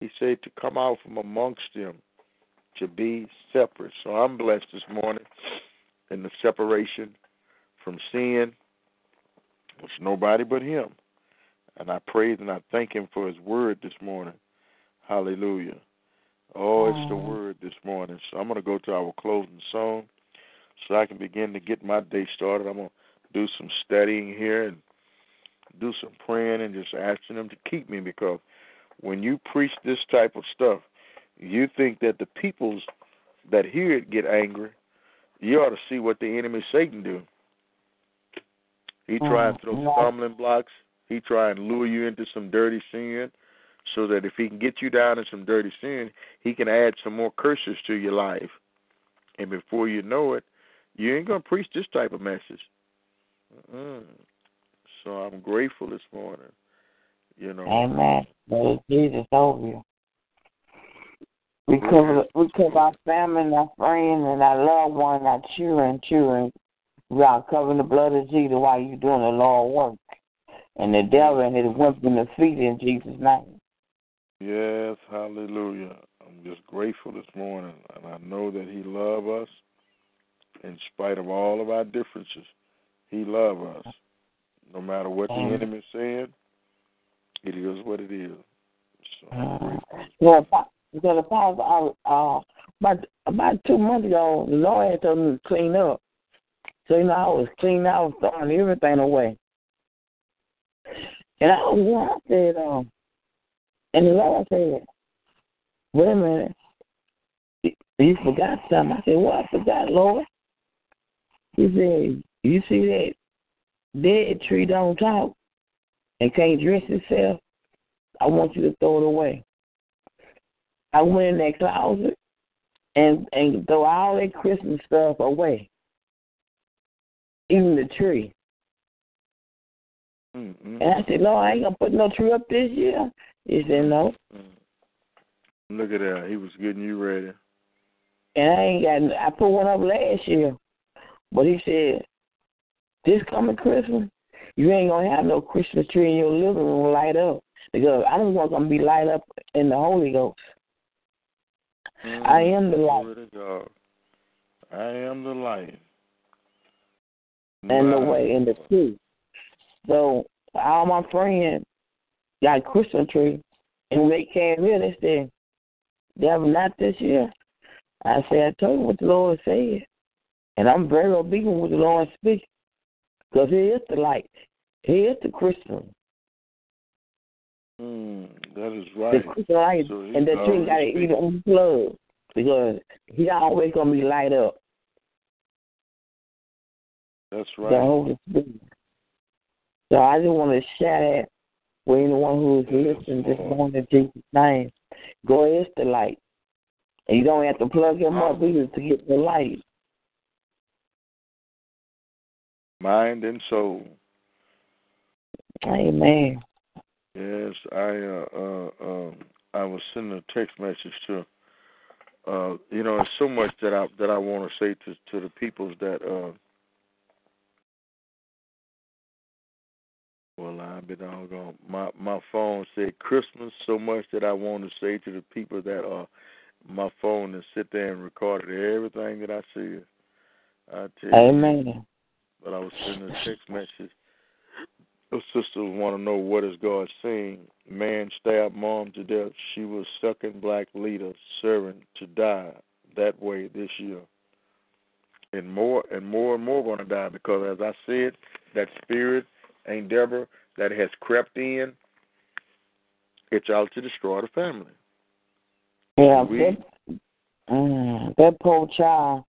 He said to come out from amongst them, to be separate. So I'm blessed this morning in the separation from sin. It's nobody but Him. And I praise and I thank Him for His word this morning. Hallelujah. Oh, it's the word this morning. So I'm going to go to our closing song so I can begin to get my day started. I'm going to do some studying here and do some praying and just asking Him to keep me because when you preach this type of stuff, you think that the peoples that hear it get angry. You ought to see what the enemy Satan do. He tries mm, to throw stumbling blocks. He try and lure you into some dirty sin, so that if he can get you down in some dirty sin, he can add some more curses to your life. And before you know it, you ain't gonna preach this type of message. Mm-mm. So I'm grateful this morning. You know. Amen. May Jesus over you. We cover our family and our friends and our loved ones, our children, children. We are covering the blood of Jesus while you're doing the Lord work. And the devil and his weapon defeated in Jesus' name. Yes, hallelujah. I'm just grateful this morning, and I know that He loves us in spite of all of our differences. He loves us. No matter what the enemy saying, it is what it is. So I'm grateful. Yeah, because Apostle, uh, about about two months ago, the Lord had told me to clean up. So you know, I was cleaning, I was throwing everything away. And I was I said, um, and the Lord said, "Wait a minute, you forgot something." I said, "What? I forgot, Lord." He said, "You see that dead tree don't talk and can't dress itself? I want you to throw it away." I went in that closet and and throw all that Christmas stuff away, even the tree. Mm-hmm. And I said, "No, I ain't gonna put no tree up this year." He said, "No." Look at that. He was getting you ready. And I ain't got. I put one up last year, but he said, "This coming Christmas, you ain't gonna have no Christmas tree in your living room light up because I don't want gonna be light up in the Holy Ghost." I am the light. Glory to God. I am the light. and the way and the truth. So all my friends got a Christmas tree, and when they came here, they said, "Devil, not this year." I said, "I told you what the Lord said, and I'm very obedient with the Lord speaks, because He is the light, He is the Christmas, Mm, that is the right. Christmas light, So and the tree got to eat on because He always gonna be light up." That's the right. Holy Spirit. So I just want to shout that for anyone who is listening this morning in Jesus' name. Go is the light. And you don't have to plug him up either to get the light. Mind and soul. Amen. Yes, I uh, uh um I was sending a text message to uh you know, there's so much that I that I want to say to to the peoples that uh well I've been doggone my my phone said Christmas so much that I want to say to the people that uh my phone and sit there and recorded everything that I said. I tell you Amen. but I was sending a text message. The sisters want to know what is God saying. Man stabbed mom to death. She was second black leader, servant to die that way this year. And more and more and more going to die because, as I said, that spirit, Ain't Deborah, that has crept in, it's out to destroy the family. Yeah, We- that, mm, that poor child,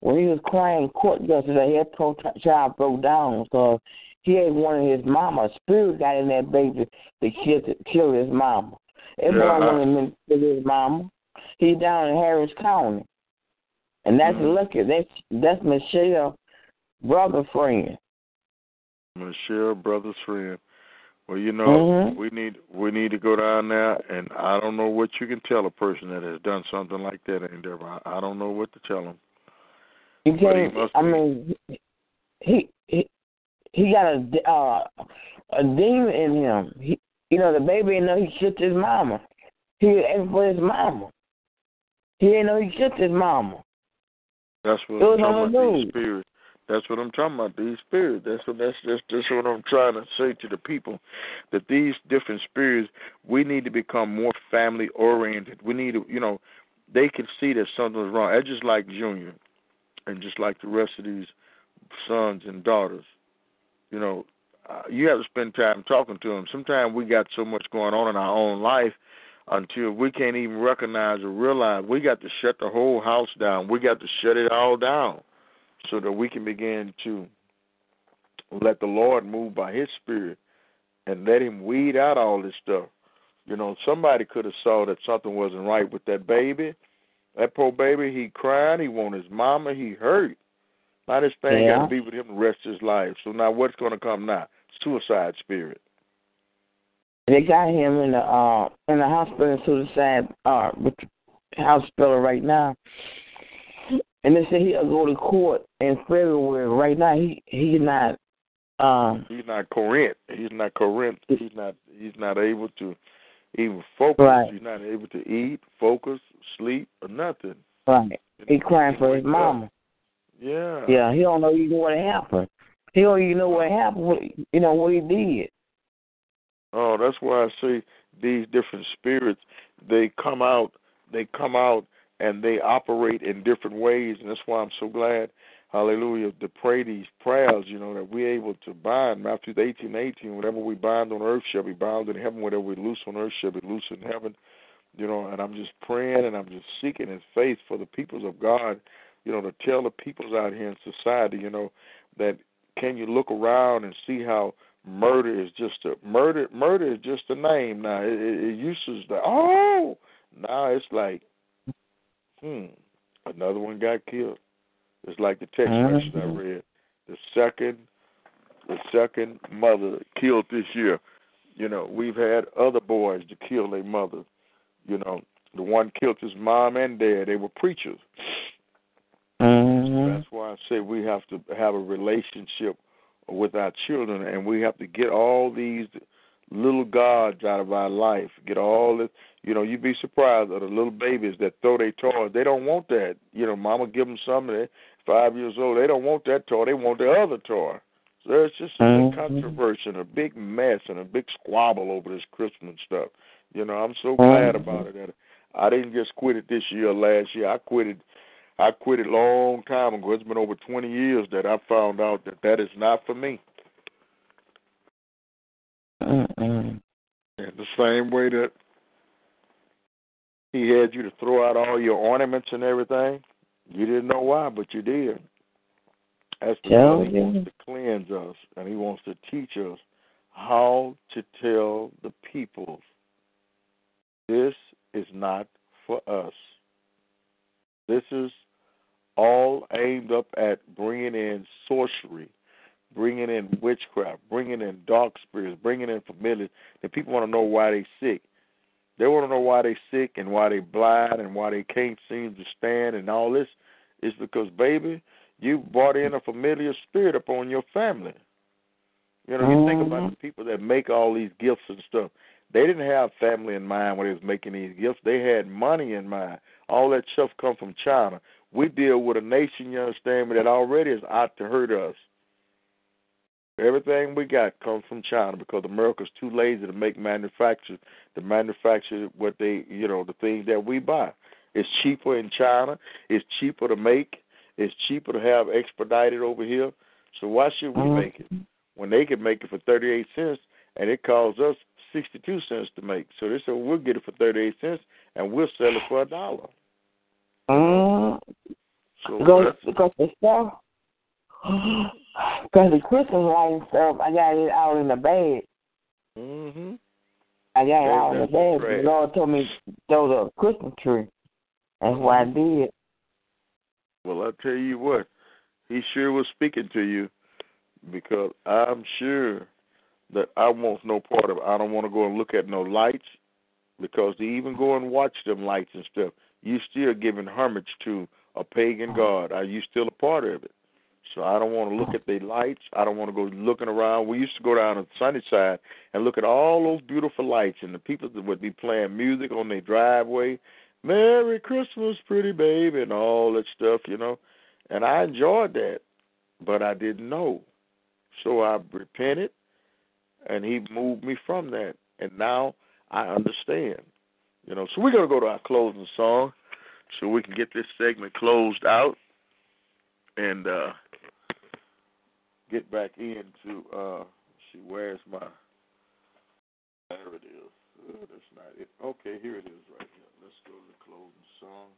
when he was crying in court yesterday, that poor child broke down because he had wanted his mama. Spirit got in that baby to kill, to kill his mama. Everyone Yeah. him to kill his mama. He down in Harris County. and that's Mhm. lucky. That's that's Michelle, brother friend. Michelle, brother's friend. Well, you know, Mhm. we need we need to go down there, and I don't know what you can tell a person that has done something like that, Endeavor. I, I don't know what to tell them. You can't. I mean, he he he got a uh, a demon in him. He, you know, the baby didn't know he shit his mama. He was for his mama. He didn't know he shit his mama. That's what It was on the news. That's what I'm talking about. These spirits. That's what that's that's that's what I'm trying to say to the people. That these different spirits, we need to become more family oriented. We need to, you know, they can see that something's wrong. That's just like Junior, and just like the rest of these sons and daughters. You know, uh, you have to spend time talking to them. Sometimes we got so much going on in our own life until we can't even recognize or realize we got to shut the whole house down. We got to shut it all down so that we can begin to let the Lord move by His Spirit and let Him weed out all this stuff. You know, somebody could have saw that something wasn't right with that baby. That poor baby, he crying, he want his mama, he hurt. Now this thing Yeah. got to be with him the rest of his life. So now what's going to come now? Suicide spirit. They got him in the uh in the hospital suicide uh hospital right now. And they said he'll go to court in February. Right now he he's not um He's not coherent. He's not coherent. He's not. He's not able to even focus. Right. He's not able to eat, focus, sleep, or nothing. right. He crying for his up. mama. Yeah. Yeah, he don't know even what happened. He don't even know what happened. What, you know what he did. Oh, that's why I say these different spirits. They come out. They come out and they operate in different ways, and that's why I'm so glad. Hallelujah! To pray these prayers, you know, that we're able to bind. Matthew 18, 18, whatever we bind on earth shall be bound in heaven. Whatever we loose on earth shall be loose in heaven. You know, and I'm just praying and I'm just seeking His faith for the peoples of God. You know, to tell the peoples out here in society, you know, that can you look around and see how murder is just a murder murder is just a name now it, it, it used to like oh now it's like hmm another one got killed it's like the text message i read the second the second mother killed this year you know we've had other boys to kill their mother you know the one killed his mom and dad they were preachers Mm-hmm. that's why I say we have to have a relationship with our children, and we have to get all these little gods out of our life. Get all this. You know, you'd be surprised at the little babies that throw their toys. They don't want that. You know, Mama give them something. Five years old. They don't want that toy. They want the other toy. So it's just a Mhm. big controversy and a big mess and a big squabble over this Christmas stuff. You know, I'm so glad Mhm. about it. That I didn't just quit it this year, last year. I quit it I quit it long time ago. It's been over 20 years that I found out that that is not for me. Mm-mm. And the same way that he had you to throw out all your ornaments and everything, you didn't know why, but you did. That's because he wants to cleanse us and he wants to teach us how to tell the people this is not for us. This is all aimed up at bringing in sorcery, bringing in witchcraft, bringing in dark spirits, bringing in familiar. The people want to know why they're sick. They want to know why they sick and why they blind and why they can't seem to stand and all this is because baby, you brought in a familiar spirit upon your family. You know, you think about Mhm. the people that make all these gifts and stuff. They didn't have family in mind when they was making these gifts. They had money in mind. All that stuff come from China. We deal with a nation, you understand me, that already is out to hurt us. Everything we got comes from China because America's too lazy to make manufacture to manufacture what they you know, the things that we buy. It's cheaper in China, it's cheaper to make, it's cheaper to have expedited over here. So why should we make it? When they can make it for thirty eight cents and it costs us sixty two cents to make. So they said we'll get it for thirty eight cents and we'll sell it for a dollar. Mm, So because because the stuff, because the Christmas light and stuff, I got it out in the bag. Mhm. I got it Throw out in the trash. The Lord told me throw the Christmas tree. That's what I did. Well, I tell you what, he sure was speaking to you because I'm sure that I want no part of it. I don't want to go and look at no lights because to even go and watch them lights and stuff, you still giving homage to a pagan god. Are you still a part of it? So I don't want to look at the lights. I don't want to go looking around. We used to go down to Sunnyside and look at all those beautiful lights, and the people that would be playing music on their driveway. Merry Christmas, pretty baby, and all that stuff, you know. And I enjoyed that, but I didn't know. So I repented, and He moved me from that. And now I understand, you know. So we're going to go to our closing song so we can get this segment closed out. And, uh, get back into uh she where's my there it is. Oh, that's not it. Okay, here it is right here. Let's go to the closing song.